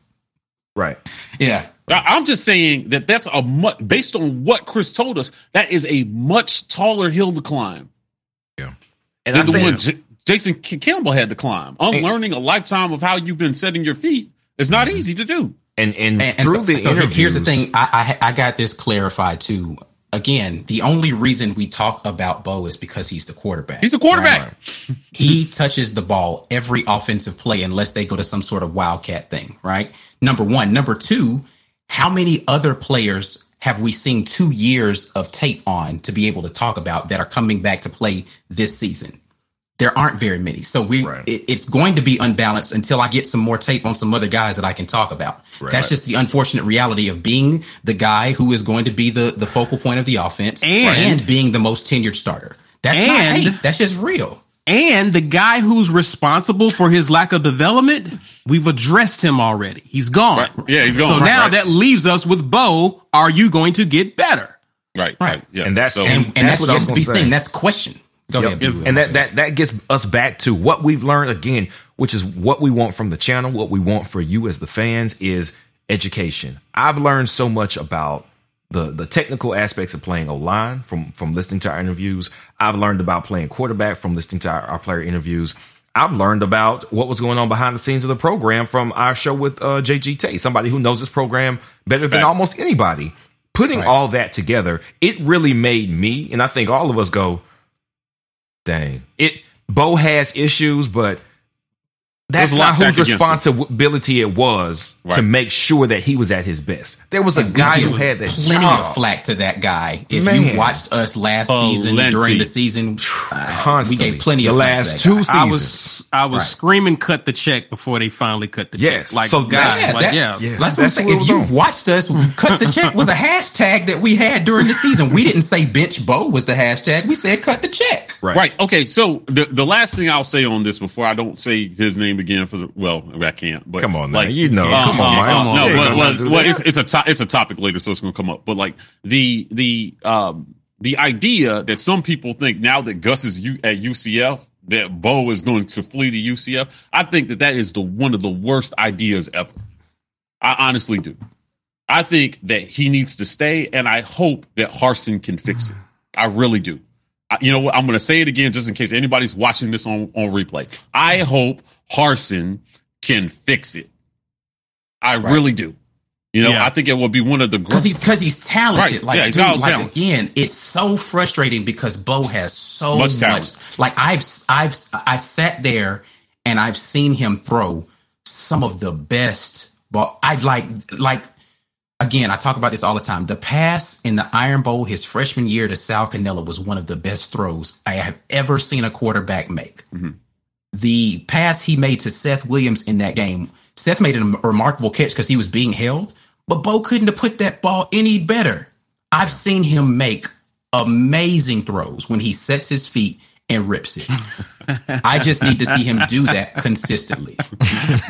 Right. Yeah. I- I'm just saying that that's a much based on what Chris told us. That is a much taller hill to climb Yeah. And than I the think, one J- Jason K- Campbell had to climb. Unlearning a lifetime of how you've been setting your feet is not mm-hmm. easy to do. And, and, And, and through so, the so interviews, here's the thing. I, I I got this clarified too. Again, the only reason we talk about Bo is because he's the quarterback. He's a quarterback. Right? he touches the ball every offensive play unless they go to some sort of wildcat thing, right? Number one. Number two, how many other players have we seen two years of tape on to be able to talk about that are coming back to play this season? There aren't very many. So we Right. it, it's going to be unbalanced until I get some more tape on some other guys that I can talk about. Right. That's just the unfortunate reality of being the guy who is going to be the, the focal point of the offense And- being the most tenured starter. That's not And- hate. That's just real. And the guy who's responsible for his lack of development, we've addressed him already. He's gone. Right. Yeah, he's gone. So now Right. that leaves us with Bo. Are you going to get better? Right, Right. Yeah. And that's- so, and, and That's that's, what I yet was to be gonna say. seen. That's question. Go Yep. ahead. And that, that that gets us back to what we've learned again, which is what we want from the channel, what we want for you as the fans is education. I've learned so much about the the technical aspects of playing O line from from listening to our interviews. I've learned about playing quarterback from listening to our, our player interviews. I've learned about what was going on behind the scenes of the program from our show with uh, JG Tate, somebody who knows this program better than almost anybody. Putting all that together, it really made me, and I think all of us go, dang. It Bo has issues, but that's not whose stacked against him. responsibility it was to make sure that he was at his best. There was a We guy who had that plenty job. of flack to that guy. If Man. you watched us last season during the season, uh, we gave plenty the of flack last to that two guy. seasons. I was I was Right. screaming cut the check before they finally cut the Yes. check. Like So guys, that's- like that- yeah. yeah. That's what I'm That's saying. what If you've watched us, cut the check was a [LAUGHS] hashtag that we had during the season. We didn't say bench Bo was the hashtag. We said cut the check. Right. Okay. So the the last thing I'll say on this before I don't say his name again for the well I can't. But Come on, like man. You know. uh, Come on, uh, man. uh, No, You ain't well, gonna well, do well, that. it's it's a to- it's a topic later, so it's going to come up. But like the the um the idea that some people think now that Gus is U- at UCF that Bo is going to flee to UCF, I think that that is the one of the worst ideas ever. I honestly do. I think that he needs to stay, and I hope that Harsin can fix it. I really do. I, you know what? I'm going to say it again just in case anybody's watching this on, on replay. I hope Harsin can fix it. I really do. You know, Yeah. I think it will be one of the Because great. he's because he's talented. Right. Like, Yeah, he's dude, like talent. again, it's so frustrating because Bo has so Much much. Like I've I've I sat there and I've seen him throw some of the best But I like like again. I talk about this all the time. The pass in the Iron Bowl his freshman year to Sal Cannella was one of the best throws I have ever seen a quarterback make. Mm-hmm. The pass he made to Seth Williams in that game. Seth made a remarkable catch because he was being held, but Bo couldn't have put that ball any better. I've seen him make amazing throws when he sets his feet and rips it. [LAUGHS] I just need to see him do that consistently.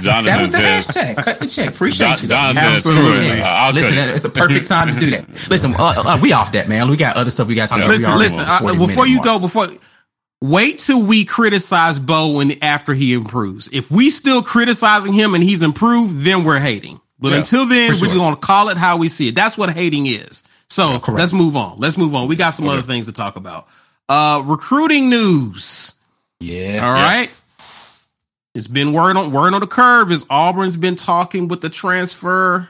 Jonathan that was the says, hashtag. Cut the check. Appreciate John, you. John says, Absolutely. It. Uh, Listen, it's a perfect time to do that. Listen, uh, uh, we off that, man. We got other stuff we got to talk yeah. about. Listen, listen. Uh, before you mark. go, before wait till we criticize Bo when after he improves. If we still criticizing him and he's improved, then we're hating. But yeah, until then, we're gonna call it how we see it. That's what hating is. So yeah, let's move on. Let's move on. We got some okay. other things to talk about. Uh, recruiting news. Yeah. All right. It's been word on word on the curve. Is Auburn's been talking with the transfer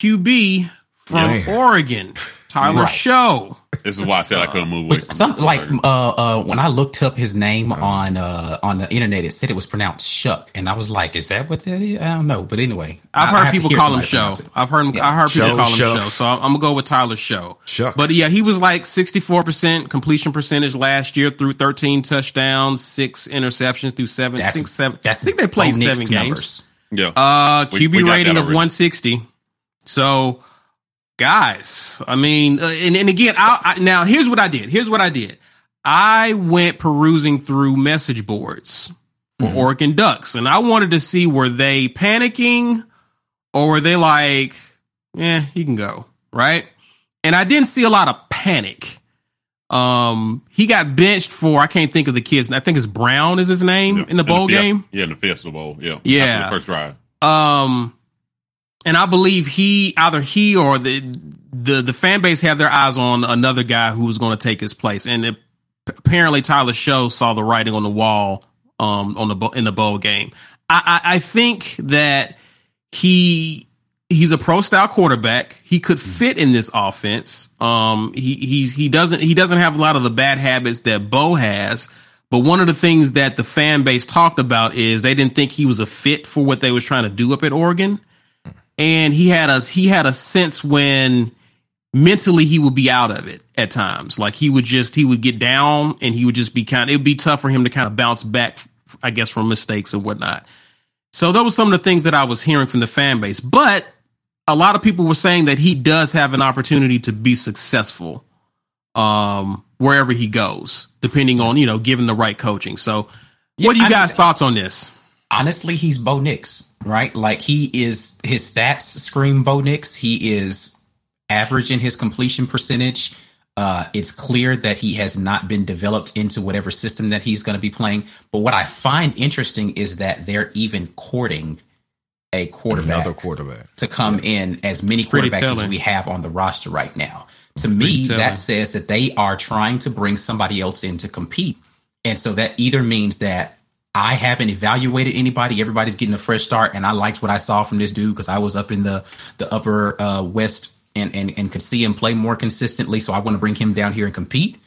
QB from yeah. Oregon. Tyler right. Shough. This is why I said I couldn't move away. Some, like uh, uh, when I looked up his name on uh, on the internet, it said it was pronounced Shuck, and I was like, "Is that what that is?" I don't know, but anyway, I've I, heard I people call him Show. I've heard yeah. I heard people show, call him show. show. So I'm, I'm, gonna go with Tyler Shough. Shuck. But yeah, he was like 64 percent completion percentage last year through 13 touchdowns, six interceptions through seven. That's, I think seven. I think they played seven games. Numbers. Yeah. Uh, QB we, we rating of 160. So guys. I mean, uh, and, and again, I, I, now here's what I did. Here's what I did. I went perusing through message boards for mm-hmm. Oregon Ducks, and I wanted to see were they panicking or were they like, "Yeah, you can go," right? And I didn't see a lot of panic. Um, he got benched for I can't think of the kids. I think it's Brown is his name yeah. in the bowl the game. Yeah, in the Fiesta Bowl. Yeah, yeah, first drive. Um, and I believe he either he or the the the fan base have their eyes on another guy who was going to take his place, and it, apparently Tyler Shough saw the writing on the wall um, on the in the bowl game. I, I, I think that he he's a pro style quarterback. He could fit in this offense. Um, he he's he doesn't he doesn't have a lot of the bad habits that Bo has. But one of the things that the fan base talked about is they didn't think he was a fit for what they was trying to do up at Oregon and he had a he had a sense when mentally he would be out of it at times. Like he would just he would get down and he would just be kind. Of, it would be tough for him to kind of bounce back, I guess, from mistakes and whatnot. So those were some of the things that I was hearing from the fan base. But a lot of people were saying that he does have an opportunity to be successful um, wherever he goes, depending on you know given the right coaching. So, yeah, what are you guys' I, thoughts on this? Honestly, he's Bo Nix, right? Like he is his stats scream Bo Nix. He is average in his completion percentage. Uh, it's clear that he has not been developed into whatever system that he's going to be playing. But what I find interesting is that they're even courting a quarterback, another quarterback to come yeah. in as many quarterbacks as we have on the roster right now. To me, that says that they are trying to bring somebody else in to compete. And so that either means that I haven't evaluated anybody. Everybody's getting a fresh start, and I liked what I saw from this dude because I was up in the the upper uh, west and, and and could see him play more consistently. So I want to bring him down here and compete.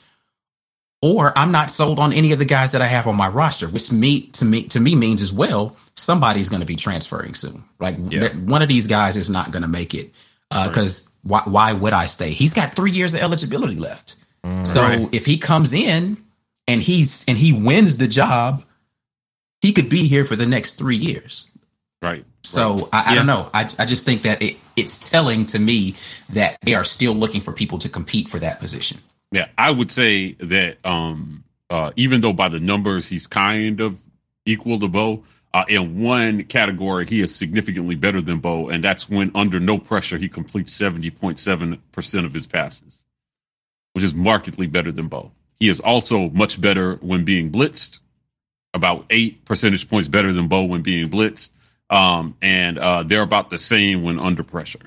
Or I'm not sold on any of the guys that I have on my roster, which me to me to me means as well somebody's going to be transferring soon. Like yeah. one of these guys is not going to make it because uh, right. why why would I stay? He's got three years of eligibility left. Mm, so right. if he comes in and he's and he wins the job he could be here for the next three years. Right. So right. I, I yeah. don't know. I, I just think that it, it's telling to me that they are still looking for people to compete for that position. Yeah, I would say that um, uh, even though by the numbers he's kind of equal to Bo, uh, in one category he is significantly better than Bo, and that's when under no pressure he completes seventy point seven percent of his passes, which is markedly better than Bo. He is also much better when being blitzed about eight percentage points better than Bo when being blitzed. Um, and uh, they're about the same when under pressure.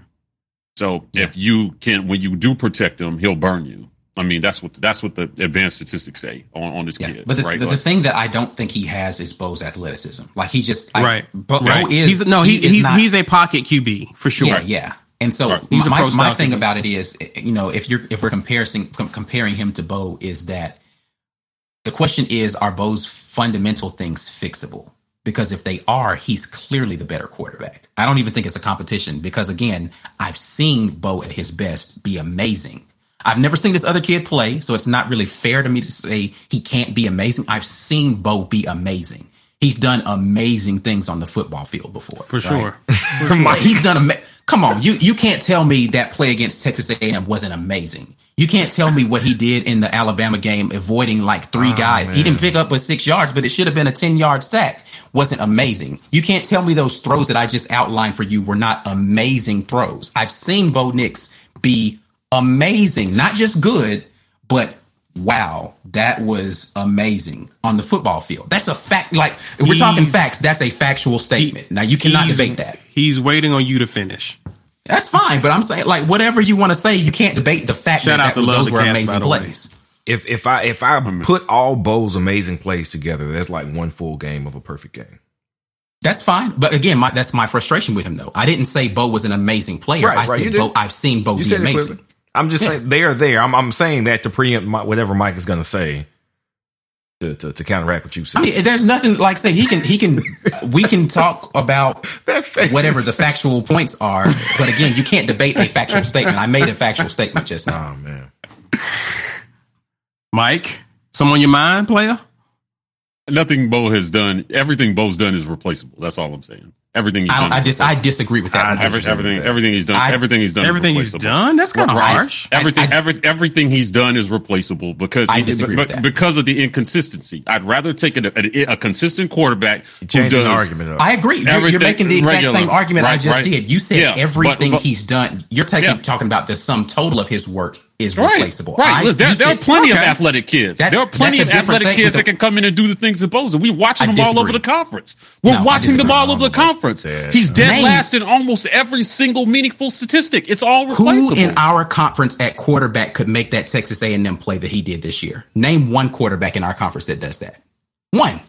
So yeah. if you can, when you do protect him, he'll burn you. I mean, that's what that's what the advanced statistics say on, on this yeah. kid. But the, right? the, the, thing that I don't think he has is Bo's athleticism. Like he just I, right. Bo, right. Bo is he's, no he, he he's not, he's a pocket QB for sure. Yeah, yeah. And so right. my, my, my thing about it is, you know, if you're if we're comparing comparing him to Bo, is that the question is, are Bo's fundamental things fixable? Because if they are, he's clearly the better quarterback. I don't even think it's a competition because again, I've seen Bo at his best be amazing. I've never seen this other kid play, so it's not really fair to me to say he can't be amazing. I've seen Bo be amazing. He's done amazing things on the football field before. For sure. [LAUGHS] For sure. He's done. Ama- Come on, you you can't tell me that play against Texas A&M wasn't amazing. You can't tell me what he did in the Alabama game, avoiding like three oh, guys. Man. He didn't pick up a six yards, but it should have been a ten yard sack. Wasn't amazing. You can't tell me those throws that I just outlined for you were not amazing throws. I've seen Bo Nix be amazing, not just good, but wow, that was amazing on the football field. That's a fact. Like, if we're he's, talking facts, that's a factual statement. He, now, you cannot debate that. He's waiting on you to finish. That's fine, but I'm saying, like, whatever you want to say, you can't debate the fact Shout that, out that to those were cats, amazing plays. If if I if I put all Bo's amazing plays together, that's like one full game of a perfect game. That's fine, but again, my, that's my frustration with him, though. I didn't say Bo was an amazing player. Right, I right, said Bo. I've seen Bo you be amazing. I'm just yeah. saying they are there. I'm, I'm saying that to preempt my, whatever Mike is going to say. To, to, to, counteract what you said. I mean, there's nothing like say he can he can we can talk about [LAUGHS] whatever the factual points are, but again, you can't debate a factual statement. I made a factual statement just now. Oh man, Mike, some on your mind, player? Nothing Bo has done. Everything Bo's done is replaceable. That's all I'm saying. Everything he's I, done. I, dis- I disagree with that. Ah, I everything, everything, everything he's done. I, everything he's done. Everything he's done. That's kind of right. harsh. Everything, every, everything he's done is replaceable because I disagree with that. because of the inconsistency. I'd rather take a, a, a consistent quarterback who does. Argument up. I agree. You're, you're, making the exact regular, same argument right, I just right. did. You said yeah, everything but, but, he's done. You're taking yeah. talking about the sum total of his work is right, replaceable. Right. Look, there, there are plenty okay. of athletic kids. That's, there are plenty of athletic kids that can come in and do the things supposed. We're watching them all over the conference. We're no, watching them all over the conference. He's dead Name. last in almost every single meaningful statistic. It's all replaceable. Who in our conference at quarterback could make that Texas A&M play that he did this year? Name one quarterback in our conference that does that. One.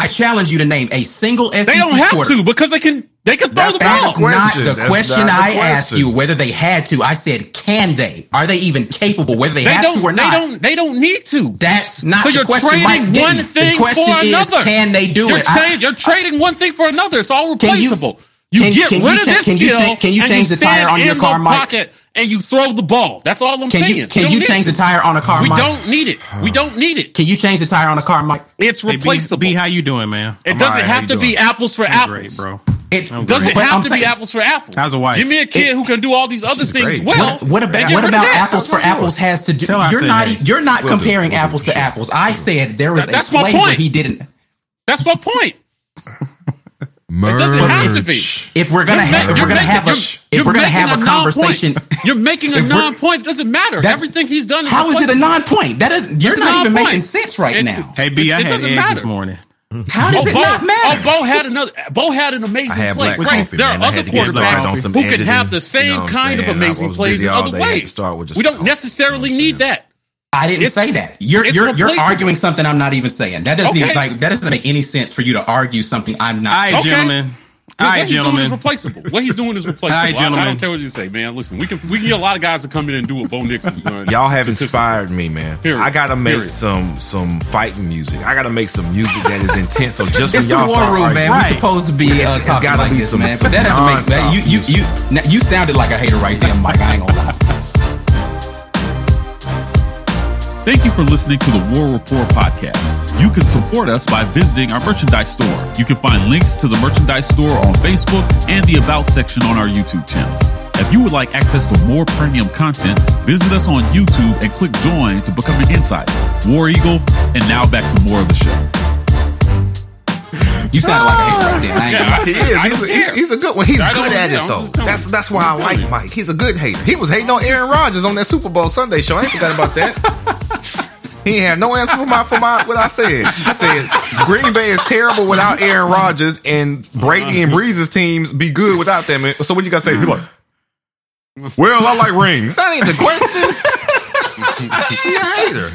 I challenge you to name a single SEC They don't have quarter. to because they can they can throw that's, the ball. That's not the that's question not I asked you whether they had to. I said, can they? Are they even capable? Whether they, they have to or not? They don't. They don't need to. That's not the same. so you're the question. Trading Mike one thing the question for another. Is, can they do you're it? Tra- you're trading one thing for another. It's all replaceable. You, you, get can rid you, of this can skill. You, can you change the tire on your car, Mike? Pocket and you throw the ball. That's all I'm can saying. You, can you change the tire on a car? We Mike? don't need it. We don't need it. Can you change the tire on a car, Mike? It's replaceable. Hey, B, B, how you doing, man? It I'm doesn't right. have to be apples for I'm apples, great, bro. It doesn't have I'm to saying, be apples for apples. How's a wife? Give me a kid it, who can do all these other things great. well. What, what about what about apples for apples has to do? You're not hey, you're not comparing apples to apples. I said there was a play where he didn't. That's my point. [LAUGHS] Merge. It doesn't have to be. If we're gonna have, if we're gonna have a, if we're gonna have a conversation, you're making a non-point. It doesn't matter. Everything he's done. Is how is it a non-point? That is, you're not even making sense right it, now. Hey B, I had eggs matter. this morning. How does oh, it Bo, not matter? Oh, Bo had another. Bo had an amazing play. Right, there are other quarterbacks who can have the same you know kind of amazing plays in other ways. We don't necessarily need that. I didn't it's, say that. You're you're you're arguing something I'm not even saying. That doesn't okay. even like that doesn't make any sense for you to argue something I'm not. All right, saying. gentlemen. All right, what gentlemen. He's doing is replaceable. What he's doing is [LAUGHS] replaceable. All right, gentlemen. I, I, don't care what you say, man. Listen, we can we can get a lot of guys to come in and do what Bo Nix is doing. Y'all have inspired me, man. Period. I gotta make Period. some some fighting music. I gotta make some music that is intense. So just when y'all the war room, man. Right. We're supposed to be uh, talking like this, some, man. Some but that doesn't make sense. You you you you sounded like a hater right there, Mike. I ain't gonna lie. Thank you for listening to the War Report podcast. You can support us by visiting our merchandise store. You can find links to the merchandise store on Facebook and the About section on our YouTube channel. If you would like access to more premium content, visit us on YouTube and click join to become an insider. War Eagle, and now back to more of the show. You sound like a hater right there. I ain't he is. He's a, he's, he's a, good one. He's good at it though. That's that's why I like Mike. He's a good hater. He was hating on Aaron Rodgers on that Super Bowl Sunday show. I ain't forgot about that. [LAUGHS] He ain't have no answer for my for my what I said. I said Green Bay is terrible without Aaron Rodgers, and Brady and Brees's teams be good without them. So what you gotta say? Be like, well, I like rings. That ain't the question. you a hater.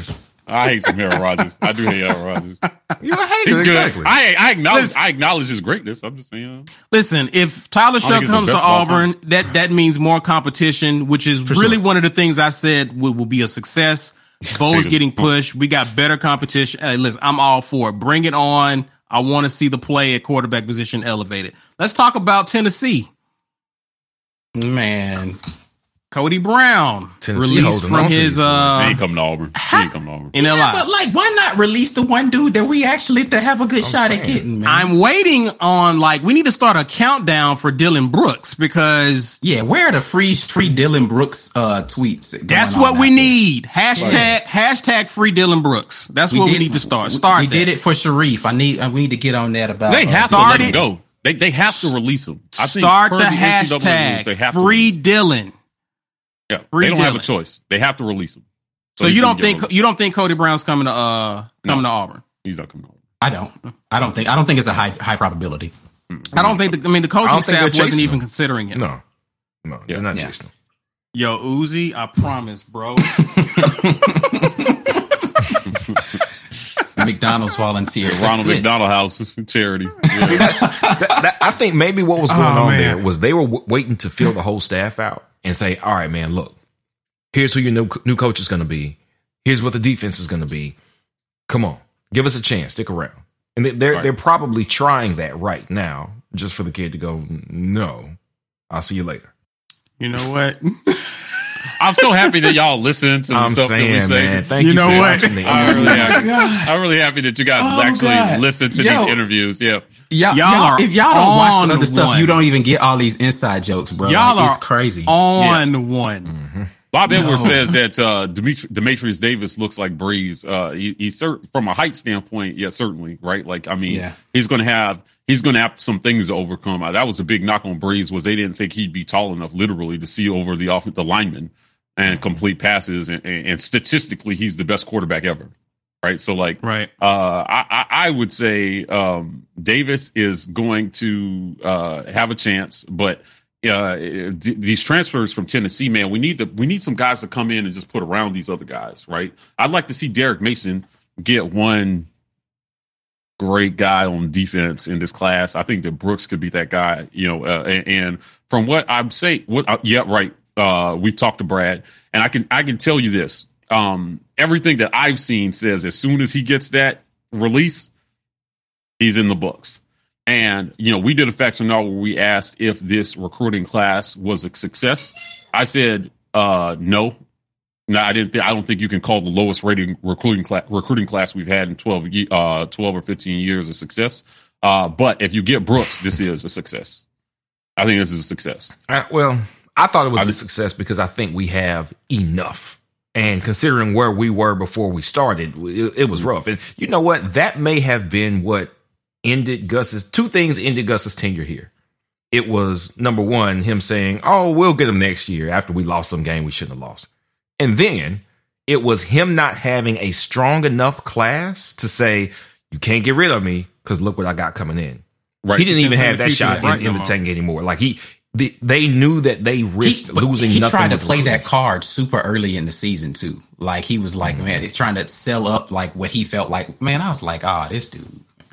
I hate some Aaron Rodgers. I do hate Aaron Rodgers. You a hater, He's good. exactly. I, I acknowledge listen, I acknowledge his greatness. I'm just saying. Listen, if Tyler Shough comes to Auburn, that that means more competition, which is For really sure. one of the things I said will, will be a success. Bo's getting pushed. We got better competition. Hey, listen, I'm all for it. Bring it on. I want to see the play at quarterback position elevated. Let's talk about Tennessee. Man, Cody Brown Tennessee released from his uh he ain't coming to Auburn. He ain't coming to Auburn. in Yeah, LI. but like, why not release the one dude that we actually to have a good shot at saying. getting? Man. I'm waiting on like we need to start a countdown for Dylan Brooks because yeah, where are the free free Dylan Brooks uh, tweets? that's what we out there? need. Hashtag hashtag free Dylan Brooks. That's what we need to start. Start. We, that. did it for Sharif. I need. uh, we need to get on that about. They uh, have to let him go. They they have to release him. I think Start per the NCAA rules, hashtag they have free release Dylan. Him. Yeah, free they don't have a choice. They have to release him. So, he you don't think released. you don't think Cody Brown's coming to uh coming to Auburn? he's not coming to Auburn? I don't. I don't think. I don't think it's a high high probability. I don't think. The, I mean, the coaching staff wasn't chasing even considering it. No, no, Yeah. they're not Yeah. chasing him. Yo, Uzi, I promise, bro. [LAUGHS] [LAUGHS] McDonald's volunteer. Ronald McDonald House charity. [LAUGHS] Yeah. That- that- I think maybe what was going Oh, on man. there was they were w- waiting to fill the whole staff out and say, "All right, man, look, here's who your new new coach is going to be. Here's what the defense is going to be. Come on, give us a chance. Stick around." And they- they're Right. they're probably trying that right now, just for the kid to go, "No, I'll see you later." you know what? [LAUGHS] I'm so happy that y'all listen to the I'm stuff that we say. man, thank You you, know for what? watching the I'm really, happy. [LAUGHS] I'm really happy that you guys Oh, actually God. listen to Yo. these interviews. Yeah. Y'all, Y'all y'all, are if y'all don't watch on the stuff, one. you don't even get all these inside jokes, bro. Y'all Like, are it's crazy. on one. Bob Edwards says that uh, Demetri- Dematrius Davis looks like Brees. Uh, he, he's cer- from a height standpoint, yeah, certainly, right? Like, I mean, Yeah. he's going to have he's going to have some things to overcome. Uh, that was a big knock on Brees was they didn't think he'd be tall enough, literally, to see over the off the lineman and complete passes. And, and, and statistically, he's the best quarterback ever, right? So, like, Right. uh, I, I, I would say um, Davis is going to uh, have a chance, but uh, d- these transfers from Tennessee, man, we need to we need some guys to come in and just put around these other guys, right? I'd like to see Derek Mason get one great guy on defense in this class. I think that Brooks could be that guy, you know. Uh, and, and from what I'm saying, what uh, yeah, right. Uh, we talked to Brad, and I can I can tell you this. Um, everything that I've seen says as soon as he gets that release, he's in the books. And you know, we did a facts or not where we asked if this recruiting class was a success. I said uh, no. No, I didn't. Th- I don't think you can call the lowest rating recruiting class recruiting class we've had in 12, uh, 12 or fifteen years a success. Uh, but if you get Brooks, this is a success. I think this is a success. Uh, well, I thought it was I a just- success because I think we have enough. And considering where we were before we started, it, it was rough. And you know what? That may have been what ended Gus's two things ended Gus's tenure here. It was number one, him saying, Oh, we'll get him next year after we lost some game we shouldn't have lost. And then it was him not having a strong enough class to say, You can't get rid of me because look what I got coming in. Right. He didn't even have that shot right, in, in the tank anymore. Like he, they, they knew that they risked He, but losing. he nothing tried to play recruiting. that card super early in the season too. Like he was like, man, he's trying to sell up like what he felt like. Man, I was like, ah, this dude.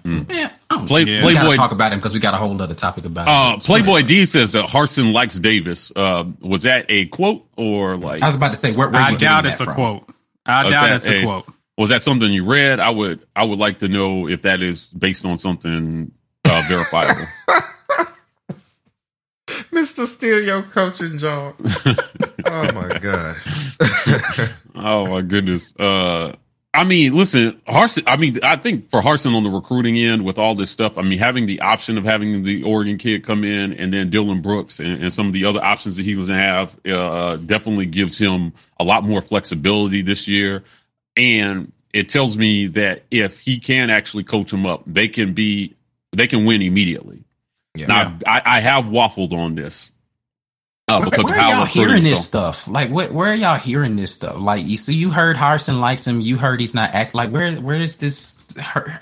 Man, I don't, Play, Yeah. we gotta Playboy talk about him because we got a whole other topic about Uh, him. Playboy D says that Harsin likes Davis. Uh, was that a quote or like? I was about to say, where, where I you doubt it's that a from? quote. I Was doubt that it's a, quote. Was that something you read? I would. I would like to know if that is based on something uh, verifiable. [LAUGHS] Mr. Steal your coaching job. [LAUGHS] oh my god. [LAUGHS] oh my goodness. Uh, I mean, listen, Harsin. I mean, I think for Harsin on the recruiting end with all this stuff, I mean, having the option of having the Oregon kid come in and then Dylan Brooks and, and some of the other options that he was going to have uh, definitely gives him a lot more flexibility this year. And it tells me that if he can actually coach him up, they can be they can win immediately. Yeah. Now, I, I have waffled on this uh, Where, because where of how are y'all hearing is this stuff? Like, what, where are y'all hearing this stuff? Like, you see, you heard Harsin likes him. You heard he's not act like. Where, where is this? Her,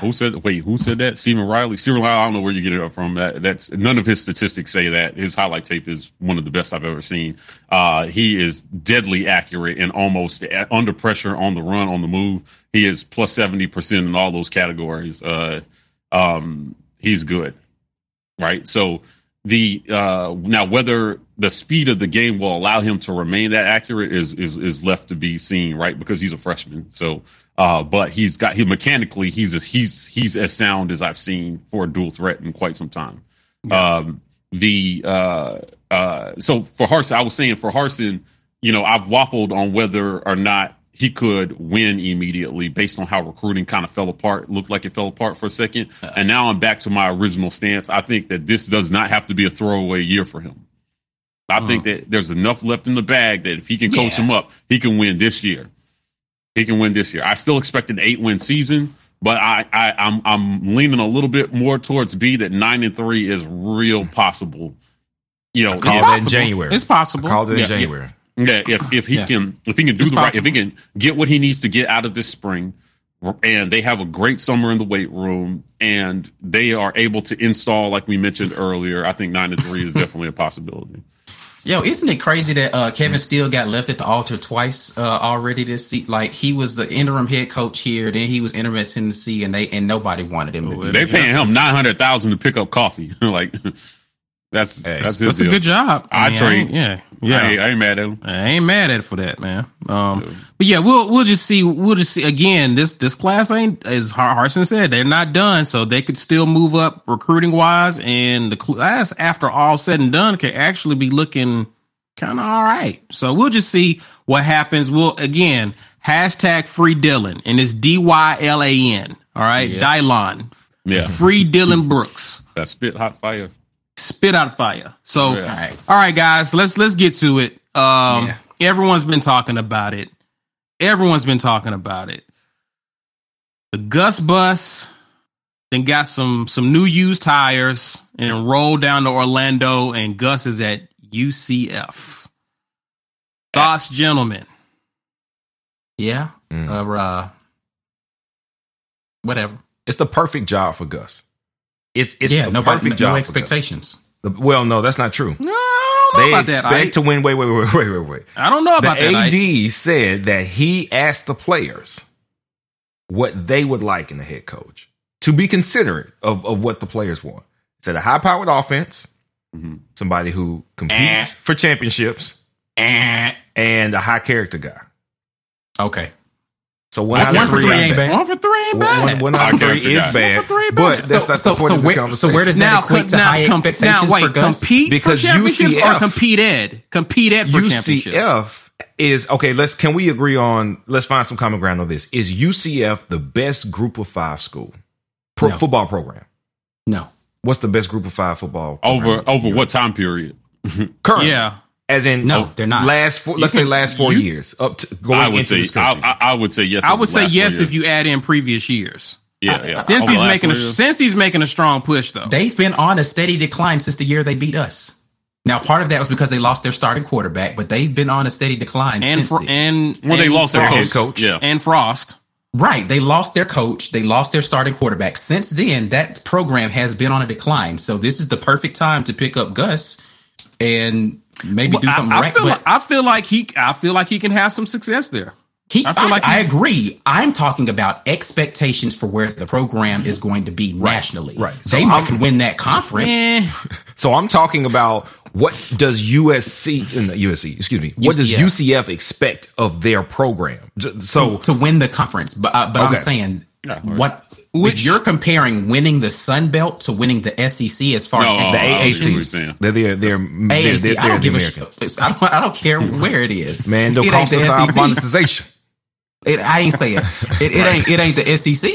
Who said? Wait, who said that? Stephen Riley. Stephen Riley. I don't know where you get it up from. That that's none of his statistics say that. His highlight tape is one of the best I've ever seen. Uh, he is deadly accurate and almost a- under pressure on the run, on the move. He is plus seventy percent in all those categories. Uh, um, he's good, right? So the uh, now whether the speed of the game will allow him to remain that accurate is is is left to be seen, right? Because he's a freshman, so. Uh, but he's got he mechanically he's as he's he's as sound as I've seen for a dual threat in quite some time. Um, the uh, uh, so for Harsin, I was saying for Harsin, you know, I've waffled on whether or not he could win immediately based on how recruiting kind of fell apart, looked like it fell apart for a second. Uh, and now I'm back to my original stance. I think that this does not have to be a throwaway year for him. I uh, think that there's enough left in the bag that if he can coach yeah. him up, he can win this year. He can win this year. I still expect an eight win season, but I, I I'm I'm leaning a little bit more towards B that nine and three is real possible. You know, I called it in January. It's possible. I called it in yeah, January. Yeah. Yeah, if [CLEARS THROAT] if he yeah. can if he can do it's the possible. right if he can get what he needs to get out of this spring, and they have a great summer in the weight room, and they are able to install like we mentioned earlier. I think nine to three is definitely a possibility. Yo, isn't it crazy that uh, Kevin Steele got left at the altar twice uh, already this season? Like he was the interim head coach here, then he was interim at Tennessee, and they and nobody wanted him. to be They paying him nine hundred thousand to pick up coffee. [LAUGHS] like that's hey, that's, that's a good job. I, I mean, trade. yeah, yeah. I ain't, I ain't, mad at him. I ain't mad at it for that, man. Um, yeah. but yeah, we'll we'll just see. We'll just see again. This this class ain't as Harsin said. They're not done, so they could still move up recruiting wise, and the class after all said and done can actually be looking kind of all right. So we'll just see what happens. We'll again hashtag free Dylan, and it's D Y L A N. All right, yeah. Dylan. Yeah, free Dylan Brooks. That spit hot fire spit out fire. So, all right. all right, guys, let's let's get to it. Um, yeah. everyone's been talking about it. Everyone's been talking about it. The Gus bus then got some some new used tires and rolled down to Orlando, and Gus is at UCF. Thoughts, gentlemen? Yeah. Mm. Uh, uh, whatever. It's the perfect job for Gus. It's it's yeah, no perfect no, no expectations. Well, no, that's not true. No, they expect that, to win. Wait, wait, wait, [LAUGHS] wait, wait, wait. I don't know about the that. The AD said that he asked the players what they would like in a head coach to be considerate of, of what the players want. He said a high powered offense, mm-hmm. somebody who competes eh. for championships, eh. and a high character guy. Okay. So one, one, one for three ain't bad. One for three ain't bad. One, one out of three is bad. One for Three but that's so, so, the point so of the where, conversation. So where does now, that equate to now, high com- expectations now, wait, for Gus? compete because for championships UCF, or compete ed? Compete ed for UCF championships. UCF is okay. Let's can we agree on? Let's find some common ground on this. Is UCF the best Group of Five school Pro, no. football program? No. What's the best Group of Five football over over what time period? [LAUGHS] Current. Yeah. As in, no, they're not. Last, four, let's say last four you, years up to going I would into say, I, I, would say yes. I would say yes if you add in previous years. Yeah, yeah. Since he's making a since he's making a strong push though, they've been on a steady decline since the year they beat us. Now, part of that was because they lost their starting quarterback, but they've been on a steady decline and since and well, they lost their coach, coach, yeah, and Frost. Right, they lost their coach, they lost their starting quarterback. Since then, that program has been on a decline. So this is the perfect time to pick up Gus and maybe well, do something I, I right. Feel like, I feel like he, I feel like he can have some success there. He, I feel I, like I agree. I'm talking about expectations for where the program is going to be right, nationally. Right. So they might can win that conference. Eh. [LAUGHS] So I'm talking about what does USC in the USC, excuse me, what UCF. does UCF expect of their program? So to, to win the conference, but uh, but okay. I'm saying yeah, what which, if you're comparing winning the Sun Belt to winning the SEC as far no, as the AAC, they're they're, they're, AAC, they're, they're, I don't give a shit. I don't, I don't care where it is. Man, don't cost us monetization. It, I ain't saying it. It, it ain't. It ain't the SEC.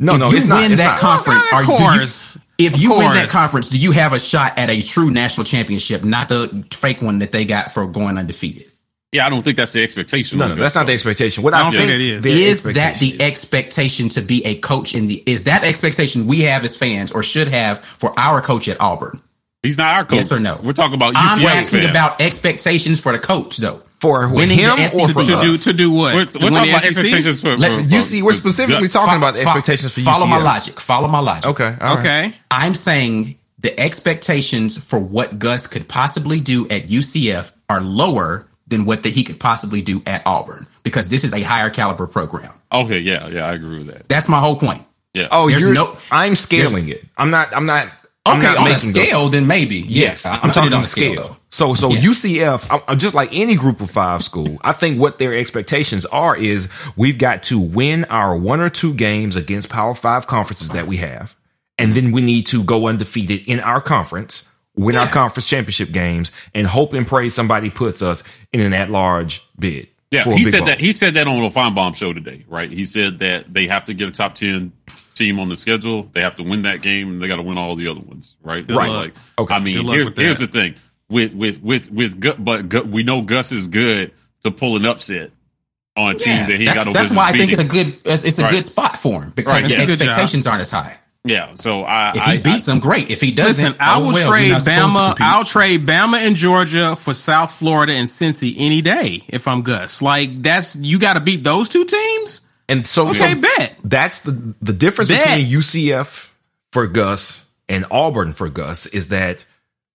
No, if no, you it's win not, that not. conference, well, are you, if you win that conference, do you have a shot at a true national championship, not the fake one that they got for going undefeated? Yeah, I don't think that's the expectation. No, no, that's not the expectation. What I, I think, think it is is that the expectation to be a coach in the is that expectation we have as fans or should have for our coach at Auburn? He's not our coach. Yes or no? We're talking about UCF I'm asking fan. about expectations for the coach though. For winning him or for to do to do what? We're, we're talking about expectations for, Let, for, you see, we're specifically talking fo- about expectations for Follow UCF. my logic. Follow my logic. Okay. Okay. I'm saying the expectations for what Gus could possibly do at UCF are lower than what that he could possibly do at Auburn because this is a higher caliber program. Okay, yeah, yeah, I agree with that. That's my whole point. Yeah. Oh, there's you're, no. I'm scaling it. I'm not. I'm not. I'm okay, not on a scale, those. then maybe. Yes, I'm, I'm talking on a scale. scale so, so yeah. UCF, I'm, just like any group of five school, I think what their expectations are is we've got to win our one or two games against Power Five conferences that we have, and then we need to go undefeated in our conference win yeah. our conference championship games, and hope and pray somebody puts us in an at large bid. Yeah, he said that. He said that on the Finebaum show today, right? He said that they have to get a top ten team on the schedule. They have to win that game, and they got to win all the other ones, right? right. like, okay. I mean, here, here's the thing with with with with but we know Gus is good to pull an upset on a team yeah, that he got. Over. That's why I think it's a good it's, it's a right. good spot for him because right, yeah. expectations aren't as high. Yeah, so I, if he I, beats I, them, great. If he doesn't, listen, I oh, will well, trade Bama. I'll trade Bama and Georgia for South Florida and Cincy any day if I'm Gus. Like that's you got to beat those two teams. And so, okay, so bet that's the the difference bet. between UCF for Gus and Auburn for Gus is that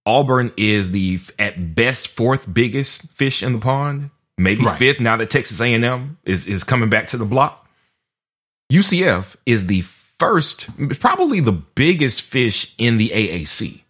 Auburn is the at best fourth biggest fish in the pond, maybe right. fifth now that Texas A&M is is coming back to the block. UCF is the first, probably the biggest fish in the AAC.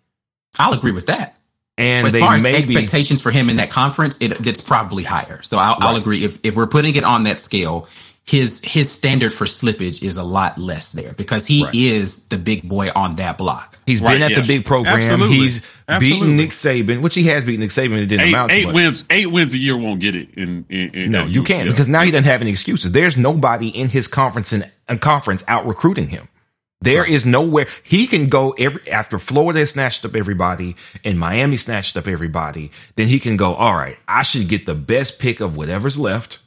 I'll agree with that. And as far as expectations for him in that conference, it, it's probably higher. So I'll, right. I'll agree. If if we're putting it on that scale, his his standard for slippage is a lot less there because he right. is the big boy on that block. He's right, been at yes. the big program. Absolutely. He's Absolutely. beaten Nick Saban, which he has beaten Nick Saban. It didn't eight, amount to eight much. wins. Eight wins a year won't get it. In, in, in no, you can't because now he doesn't have any excuses. There's nobody in his conference and conference out recruiting him. There right. is nowhere he can go every after Florida snatched up everybody and Miami snatched up everybody. Then he can go. All right, I should get the best pick of whatever's left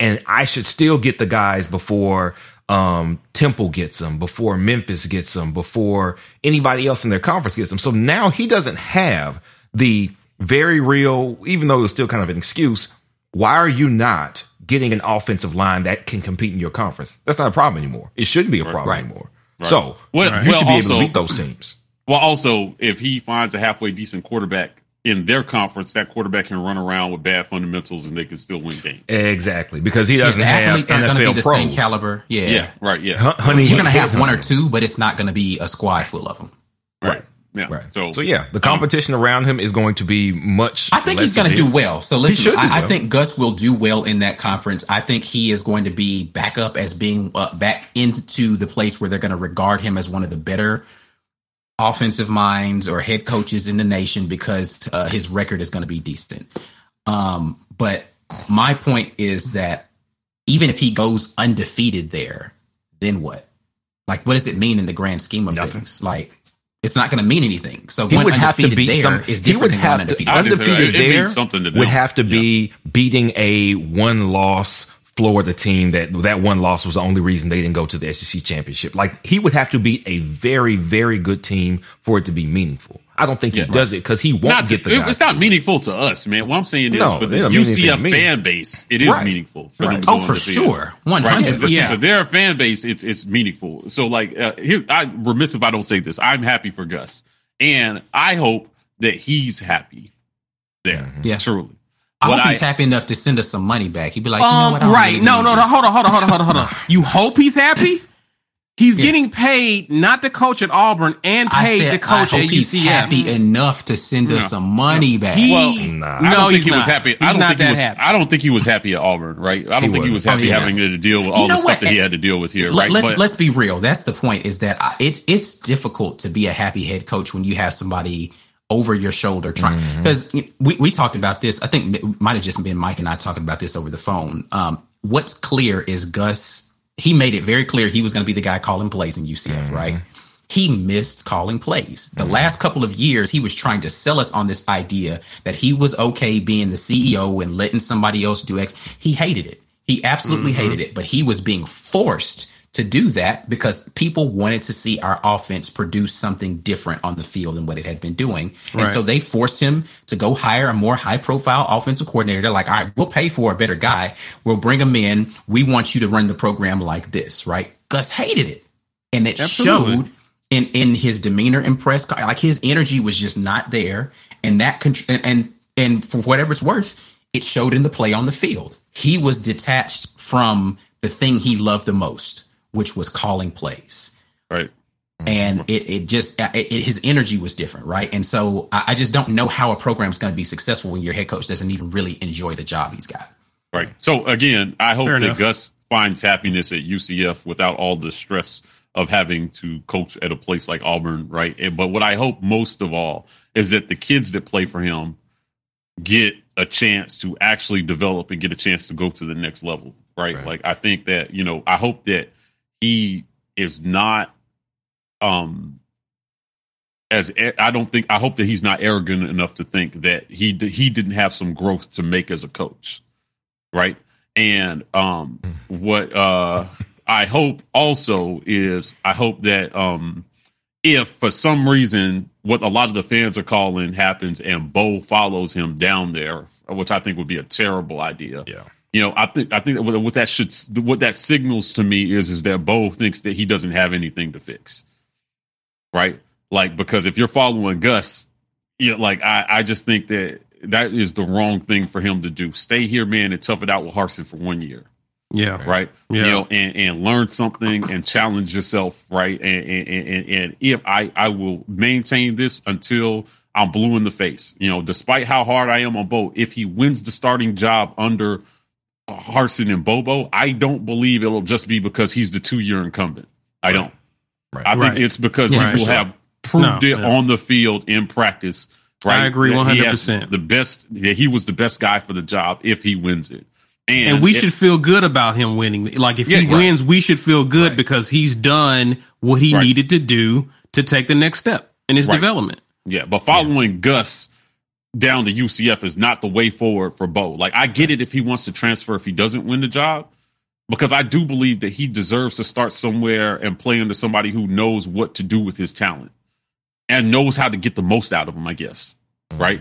and I should still get the guys before um, Temple gets them, before Memphis gets them, before anybody else in their conference gets them. So now he doesn't have the very real, even though it's still kind of an excuse. Why are you not getting an offensive line that can compete in your conference? That's not a problem anymore. It shouldn't be a problem right. anymore. Right. So well, you should be also, able to beat those teams. Well, also, if he finds a halfway decent quarterback in their conference, that quarterback can run around with bad fundamentals and they can still win games. Exactly, because he doesn't have athletes NFL going to be the pros. same caliber. Yeah, yeah, right. Yeah, honey, you're going to have one or two, but it's not going to be a squad full of them. Right. Yeah. Right. So, so yeah, the um, competition um, around him is going to be much. I think he's going to do well. So listen, I, well. I, think Gus will do well in that conference. I think he is going to be back up as being uh, back into the place where they're going to regard him as one of the better offensive minds or head coaches in the nation because uh, his record is going to be decent. Um, but my point is that even if he goes undefeated there, then what? Like, what does it mean in the grand scheme of Nothing. things? Like, it's not going to mean anything. So he would have to beat there some, is different he would have undefeated. To, undefeated there would have to be yeah. beating a one loss Florida team that that one loss was the only reason they didn't go to the SEC championship. Like he would have to beat a very very good team for it to be meaningful. I don't think he yeah, does right. it because he won't not get to, the. Guys. It's not meaningful to us, man. What I'm saying is no, for the UCF fan base, it is right. meaningful for right. them. oh, for sure, one hundred percent. For their fan base, it's it's meaningful. So like, uh, here, I remiss if I don't say this. I'm happy for Gus, and I hope that he's happy there. Mm-hmm. Yeah, truly. I hope he's happy enough to send us some money back. He'd be like, you um, know what? right. Really no, no, no. Hold on, hold on, hold on, hold on, hold on. [LAUGHS] you hope he's happy? He's yeah. getting paid not to coach at Auburn and paid said, to coach at UCF. He's happy enough to send us some money back. He, well, nah. I don't think he was happy. He's I don't think he was. Happy. I don't think he was happy at Auburn. Right. I don't he think was. he was happy oh, yeah. having to deal with all the stuff what? that he had to deal with here. Right. Let's but, let's be real. That's the point. Is that it's it's difficult to be a happy head coach when you have somebody over your shoulder trying because mm-hmm. we, we talked about this i think it might have just been mike and i talking about this over the phone um, what's clear is gus he made it very clear he was going to be the guy calling plays in ucf mm-hmm. right he missed calling plays the mm-hmm. last couple of years he was trying to sell us on this idea that he was okay being the ceo and letting somebody else do x he hated it he absolutely mm-hmm. hated it but he was being forced to do that because people wanted to see our offense produce something different on the field than what it had been doing. And so they forced him to go hire a more high profile offensive coordinator. They're like, all right, we'll pay for a better guy. We'll bring him in. We want you to run the program like this, right? Gus hated it. And it Absolutely. showed in, in his demeanor and press, like his energy was just not there. And that, and, and, and for whatever it's worth, it showed in the play on the field. He was detached from the thing he loved the most which was calling plays. Right. And mm-hmm. it, it just, uh, it, it, his energy was different. Right. And so I, I just don't know how a program is going to be successful when your head coach doesn't even really enjoy the job he's got. Right. So again, I hope Fair that enough. Gus finds happiness at UCF without all the stress of having to coach at a place like Auburn, right? And, but what I hope most of all is that the kids that play for him get a chance to actually develop and get a chance to go to the next level, right? right. Like I think that, you know, I hope that he is not um as I don't think I hope that he's not arrogant enough to think that he he didn't have some growth to make as a coach, right? And um, what uh, I hope also is I hope that um, if for some reason what a lot of the fans are calling happens and Bo follows him down there, which I think would be a terrible idea. Yeah. You know, I think I think that what that should what that signals to me is is that Bo thinks that he doesn't have anything to fix, right? Like because if you're following Gus, you know, like I I just think that that is the wrong thing for him to do. Stay here, man, and tough it out with Harsin for one year. Yeah. Right. Yeah. You know, and, and learn something and challenge yourself. Right. And, and, and, and if I, I will maintain this until I'm blue in the face, you know, despite how hard I am on Bo, if he wins the starting job under Harsin and Bobo, I don't believe it'll just be because he's the two year incumbent. I right. don't. Right. I think right. it's because yeah, he will sure. have proved no, it on the field in practice. Right? I agree one hundred percent. The best, he was the best guy for the job if he wins it. And, and we it, should feel good about him winning. Like if yeah, he wins, we should feel good because he's done what he needed to do to take the next step in his development. Yeah, but following Gus down to UCF is not the way forward for Bo. Like I get it if he wants to transfer if he doesn't win the job, because I do believe that he deserves to start somewhere and play under somebody who knows what to do with his talent and knows how to get the most out of him, I guess. Mm-hmm. Right?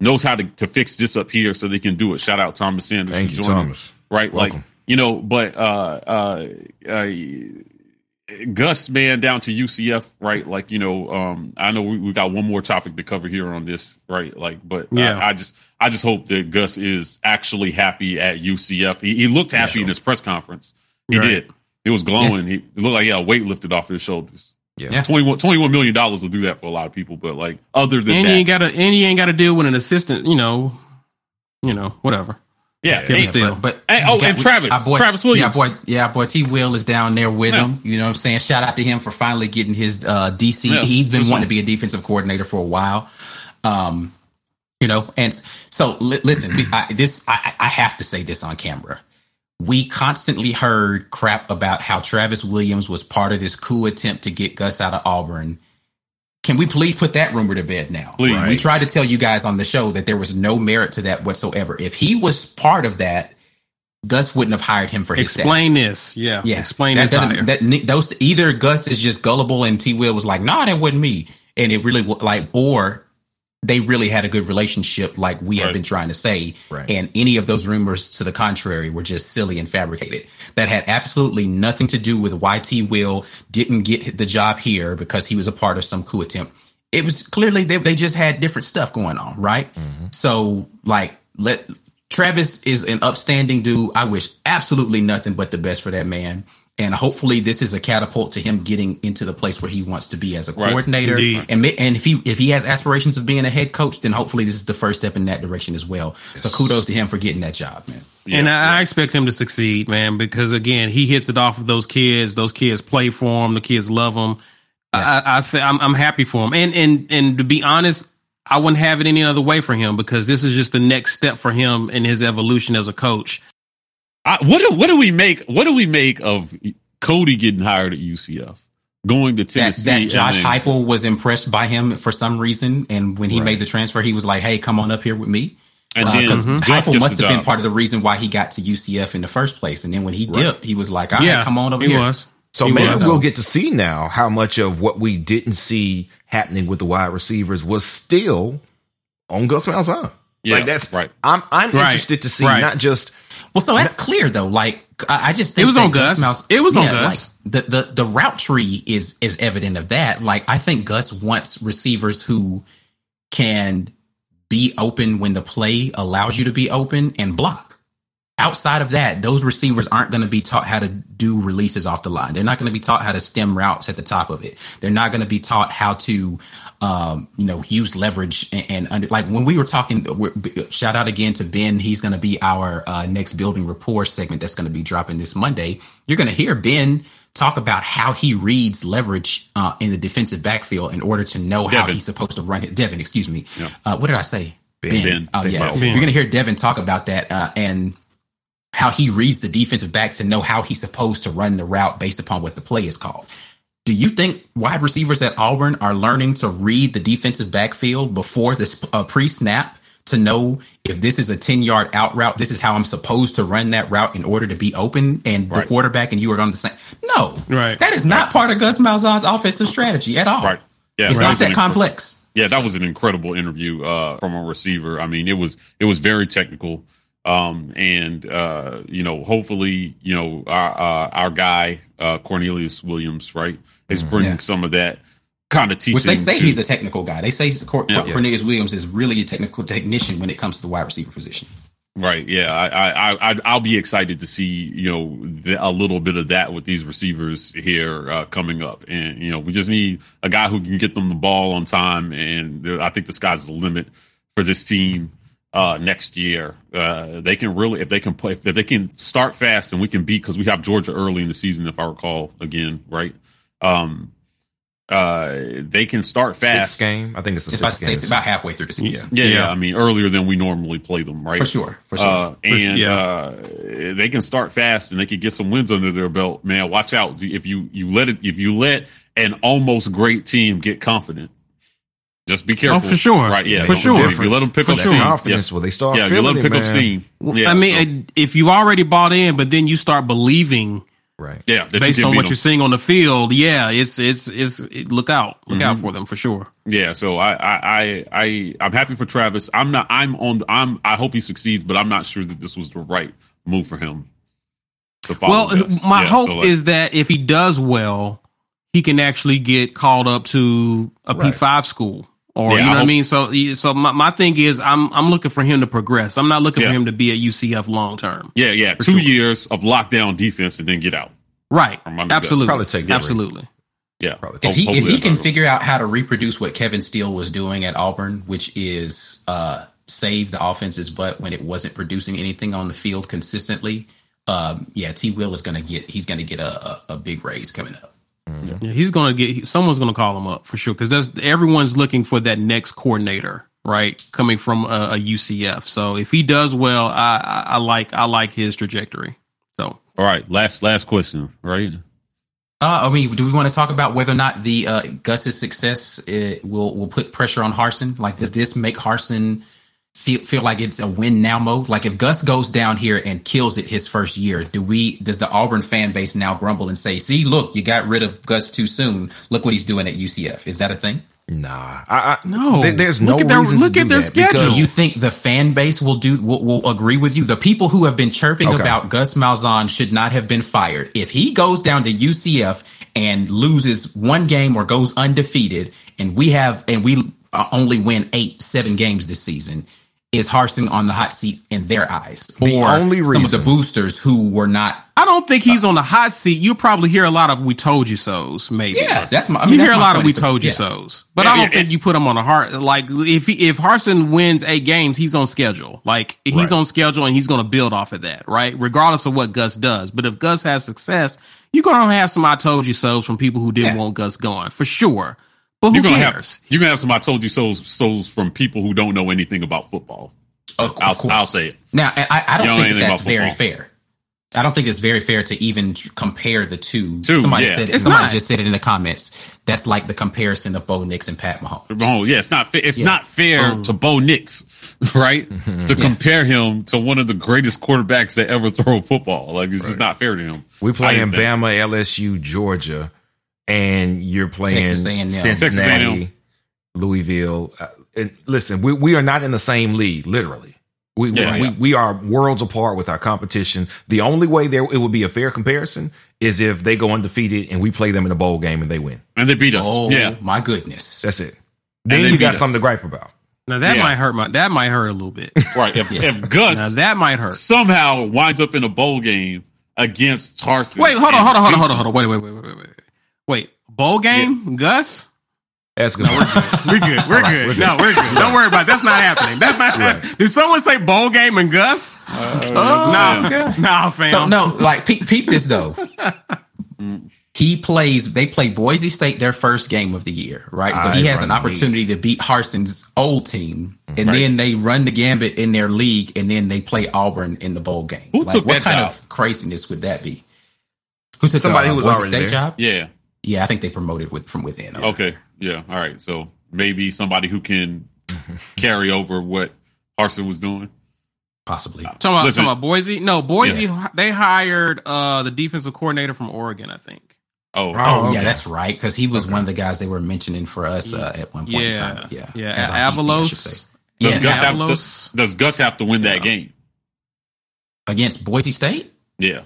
Knows how to, to fix this up here so they can do it. Shout out Thomas Sanders. Thank you, Thomas. Right? Welcome. Like, you know, but uh, uh, uh, Gus man down to UCF, right? Like, you know, um, I know we, we got one more topic to cover here on this, right? Like, but yeah, I, I just I just hope that Gus is actually happy at UCF. He, he looked happy yeah, in his press conference. He right. did. He was glowing. Yeah. He looked like he had a weight lifted off his shoulders. Yeah. 21, 21 million dollars will do that for a lot of people, but like other than and that, you ain't gotta and you ain't gotta deal with an assistant, you know, you know, whatever. Yeah, yeah, still. But, but oh, and Travis, boy, Travis Williams. Yeah, boy, yeah, boy, T. Will is down there with yeah. him. You know what I'm saying? Shout out to him for finally getting his uh, DC. Yeah, He's been wanting to be a defensive coordinator for a while. Um, you know, and so li- listen, I, this I, I have to say this on camera we constantly heard crap about how Travis Williams was part of this coup attempt to get Gus out of Auburn. Can we please put that rumor to bed now? Please. We tried to tell you guys on the show that there was no merit to that whatsoever. If he was part of that, Gus wouldn't have hired him for his Explain staff. this. Yeah. Yeah. Explain that this. That, those either Gus is just gullible and T Will was like, nah, that wasn't me. And it really like, or they really had a good relationship, like we right. have been trying to say. Right. And any of those rumors to the contrary were just silly and fabricated. That had absolutely nothing to do with why T. Will didn't get the job here because he was a part of some coup attempt. It was clearly they, they just had different stuff going on, right? Mm-hmm. So, like, let Travis is an upstanding dude. I wish absolutely nothing but the best for that man and hopefully this is a catapult to him getting into the place where he wants to be as a coordinator. Right. And and if he if he has aspirations of being a head coach, then hopefully this is the first step in that direction as well. Yes. So kudos to him for getting that job, man. Yeah, and I, I, expect him to succeed, man, because again, he hits it off of those kids. Those kids play for him. The kids love him. Yeah. I, I th- I'm, I'm happy for him. And and and to be honest, I wouldn't have it any other way for him because this is just the next step for him in his evolution as a coach. I, what do, what do we make? What do we make of Cody getting hired at UCF? Going to Tennessee. That, that Josh then, Heupel was impressed by him for some reason, and when he right. made the transfer, he was like, "Hey, come on up here with me." And because uh, mm-hmm. Heupel must have been part of the reason why he got to UCF in the first place. And then when he right. dipped, he was like, "All yeah, right, come on over he here." Was. So he maybe was. we'll get to see now how much of what we didn't see happening with the wide receivers was still on Gus Malzahn. Yeah, like that's right. I'm I'm right. interested to see right. not just well, so that's clear though. Like I, I just think it was on Gus. Mouse, it was yeah, on Gus. Like, the the the route tree is is evident of that. Like I think Gus wants receivers who can be open when the play allows you to be open and block. outside of that, those receivers aren't going to be taught how to do releases off the line. They're not going to be taught how to stem routes at the top of it. They're not going to be taught how to, um, you know, use leverage and, and under, like when we were talking, shout out again to Ben. He's going to be our uh, next building rapport segment that's going to be dropping this Monday. You're going to hear Ben talk about how he reads leverage uh, in the defensive backfield in order to know Devin. how he's supposed to run it. Devin, excuse me. Yeah. Uh, what did I say? Ben. ben. ben. Oh, yeah. Ben. You're going to hear Devin talk about that uh, and how he reads the defensive back to know how he's supposed to run the route based upon what the play is called. Do you think wide receivers at Auburn are learning to read the defensive backfield before this uh, pre-snap to know if this is a 10 yard out route, this is how I'm supposed to run that route in order to be open and right. the quarterback and you are on the same. No, right. That is not right. part of Gus Malzahn's offensive strategy at all. Right. Yeah. It's right. not that complex. Yeah. That was an incredible interview, uh, from a receiver. I mean, it was, it was very technical. Um, and, uh, you know, hopefully, you know, our, uh, our guy, uh, Cornelius Williams, right, is mm-hmm. bringing yeah. some of that kind of teaching. Which they say to, he's a technical guy. They say Cor- yeah, Cornelius. Williams is really a technical technician when it comes to the wide receiver position. Right. Yeah. I, I, I, will be excited to see, you know, the, a little bit of that with these receivers here uh, coming up. And, you know, we just need a guy who can get them the ball on time. And I think the sky's the limit for this team uh, next year. Uh, they can really, if they can play, if they can start fast and we can beat, because we have Georgia early in the season, if I recall again, right? Um, uh, they can start fast. Sixth game, I think it's a it's sixth about, game. It's about halfway through the season. Yeah. Yeah, yeah, I mean, earlier than we normally play them, right? For sure, for sure. Uh, and yeah. uh, they can start fast, and they can get some wins under their belt. Man, watch out if you you let it if you let an almost great team get confident. Just be careful. Oh, for sure. Right. Yeah. For sure. If you let them pick for up sure. steam. Confidence. Yeah. Well, they start. Yeah. You let them pick it, up steam. Yeah, I mean, so. if you already bought in, but then you start believing Right. Yeah. Based on what them. you're seeing on the field, yeah, it's it's it's it, look out, look mm-hmm. out for them for sure. Yeah. So I I I I'm happy for Travis. I'm not. I'm on. I'm. I hope he succeeds, but I'm not sure that this was the right move for him. Well, my yeah, hope so like, is that if he does well, he can actually get called up to a right. P5 school or yeah, you know what I mean. So so my, my thing is I'm I'm looking for him to progress. I'm not looking yeah. for him to be at UCF long term. Yeah, yeah, two sure. years of lockdown defense and then get out. Right, absolutely, probably take absolutely. Yeah, probably. If he if he can figure out how to reproduce what Kevin Steele was doing at Auburn, which is uh, save the offense's butt when it wasn't producing anything on the field consistently. Um, yeah, T. Will is going to get he's going to get a, a, a big raise coming up. Mm-hmm. Yeah, he's gonna get. Someone's gonna call him up for sure because there's everyone's looking for that next coordinator, right? Coming from a, a UCF. So if he does well, I, I, I, like I like his trajectory. So all right, last last question, right? Uh, I mean, do we want to talk about whether or not the uh, Gus's success uh, will will put pressure on Harsin? Like, does this make Harsin? Feel feel like it's a win now mode? Like if Gus goes down here and kills it his first year, do we does the Auburn fan base now grumble and say, "See, look, you got rid of Gus too soon. Look what he's doing at UCF." Is that a thing? Nah, I, I no. There, there's no look reason their, look at their schedule. Do you think the fan base will do will, will agree with you? The people who have been chirping okay. about Gus Malzahn should not have been fired. If he goes down to UCF and loses one game or goes undefeated, and we have and we uh, only win eight, seven games this season, is Harsin on the hot seat in their eyes, the or only reason. some of the boosters who were not. I don't think he's uh, on the hot seat. You probably hear a lot of "we told you so's." Maybe, yeah, that's my. I mean, you hear a lot of "we told you yeah. so's," but yeah, I don't yeah, think you put him on a hard. Like if he, if Harsin wins eight games, he's on schedule. Like he's right. on schedule, and he's going to build off of that, right? Regardless of what Gus does. But if Gus has success, you're going to have some "I told you so's" from people who didn't want Gus going for sure. But who you're gonna cares? Have, you're gonna have some "I told you so's" so's from people who don't know anything about football. Of, I'll, of I'll, say it. Now, I, I don't think that that's very fair. I don't think it's very fair to even compare the two. two somebody yeah. said it's somebody not. just said it in the comments. That's like the comparison of Bo Nix and Pat Mahomes. Oh, yeah, it's not fair. It's yeah. not fair um, to Bo Nix, [LAUGHS] right? Mm-hmm. To yeah. compare him to one of the greatest quarterbacks that ever throw football. Like it's right. just not fair to him. We play in Bama, LSU, Georgia, and you're playing Cincinnati, Louisville. Uh, and listen, we, we are not in the same league, literally. We, yeah, we, yeah. we, are worlds apart with our competition. The only way there it would be a fair comparison is if they go undefeated and we play them in a bowl game and they win. And they beat us. Oh, yeah. my goodness. That's it. Then you got us. something to gripe about. Now that yeah. might hurt my that might hurt a little bit. [LAUGHS] Right. If, yeah. if Gus now that might hurt somehow winds up in a bowl game against Harsin. Wait, hold on, hold on, hold on, hold on, hold on. Wait, wait, wait, wait, wait, wait. Wait, bowl game, yeah. Gus? That's good. No, we're good. We're good. We're, [LAUGHS] right, good. we're good. No, we're good. Don't worry about it. That's not happening. That's not. Right. [LAUGHS] Did someone say bowl game and Gus? Uh, oh, no, yeah. no, fam. So, no, like peep, peep this though. [LAUGHS] he plays. They play Boise State their first game of the year, right? So he has an opportunity to beat Harsin's old team, and right. then they run the gambit in their league, and then they play Auburn in the bowl game. Who like, took what kind job? of craziness would that be? Who took somebody the, uh, who was Boise already State there? job? Yeah, yeah. I think they promoted with from within. Okay, yeah. All right. So maybe somebody who can [LAUGHS] carry over what Harsin was doing. Possibly. Uh, talking, about, talking about Boise? No, Boise. Yeah. They hired uh, the defensive coordinator from Oregon, I think. Oh, oh, okay. yeah, that's right. Because he was okay. one of the guys they were mentioning for us uh, at one point yeah. in time. Yeah, yeah. Avalos. Yeah, does, Gus Have to, does Gus have to win that game against Boise State? Yeah.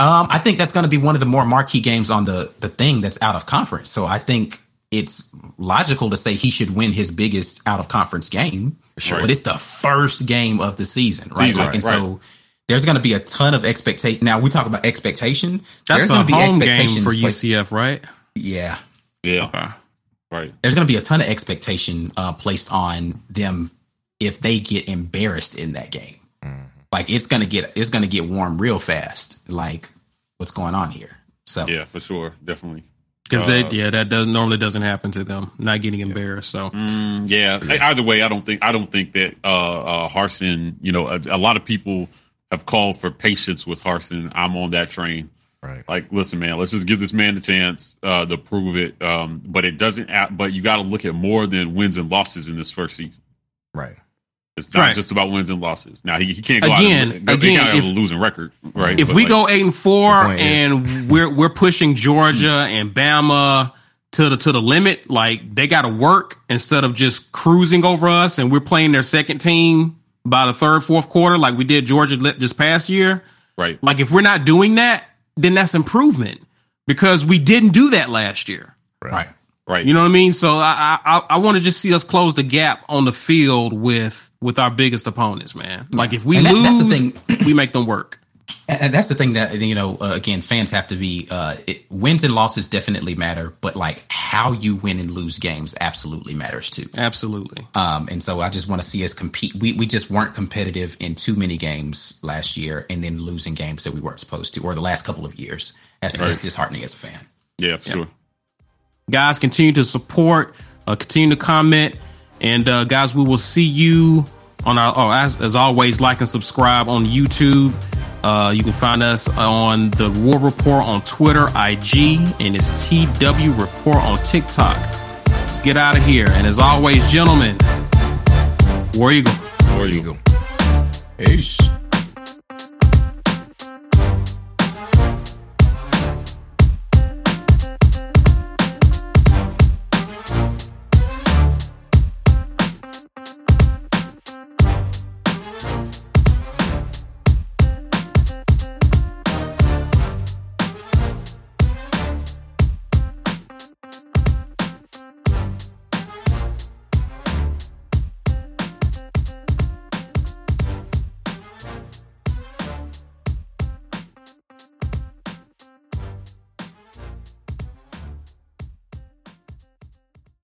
Um, I think that's going to be one of the more marquee games on the the thing that's out of conference. So I think it's logical to say he should win his biggest out of conference game. Sure. But it's the first game of the season, right? Season, like, and right. so there's going to be a ton of expectation. Now we talk about expectation. That's there's going to be expectation for UCF, right? Yeah. Yeah. Okay. Right. There's going to be a ton of expectation uh, placed on them if they get embarrassed in that game. Like it's going to get it's going to get warm real fast. Like what's going on here? So yeah, for sure, definitely. Because uh, yeah, that does normally doesn't happen to them, not getting embarrassed. So mm, yeah, either way, I don't think I don't think that uh, uh, Harsin. You know, a, a, lot of people have called for patience with Harsin I'm on that train. Right. Like, listen, man, let's just give this man a chance uh, to prove it. Um, but it doesn't. But you got to look at more than wins and losses in this first season. Right. It's not right. just about wins and losses. Now he, he can't go again. Out and, again, if, a losing record, right? If but we like, go eight and four and we're we're pushing Georgia and Bama to the to the limit, like they got to work instead of just cruising over us, and we're playing their second team by the third, fourth quarter, like we did Georgia this past year. Right. Like if we're not doing that, then that's improvement because we didn't do that last year. Right. right. Right. You know what I mean? So I I, I want to just see us close the gap on the field with with our biggest opponents, man. Like if we that, lose, [CLEARS THROAT] we make them work. And that's the thing that you know. Uh, again, fans have to be uh, it, wins and losses definitely matter, but like how you win and lose games absolutely matters too. Absolutely. Um, and so I just want to see us compete. We we just weren't competitive in too many games last year, and then losing games that we weren't supposed to, or the last couple of years. That's right. disheartening as a fan. Yeah, for yep. sure. Guys, continue to support, uh, continue to comment, and uh, guys, we will see you on our. Oh, as, as always, like and subscribe on YouTube. Uh, you can find us on the War Report on Twitter, IG, and it's TW Report on TikTok. Let's get out of here. And as always, gentlemen, War Eagle. War Eagle. Peace.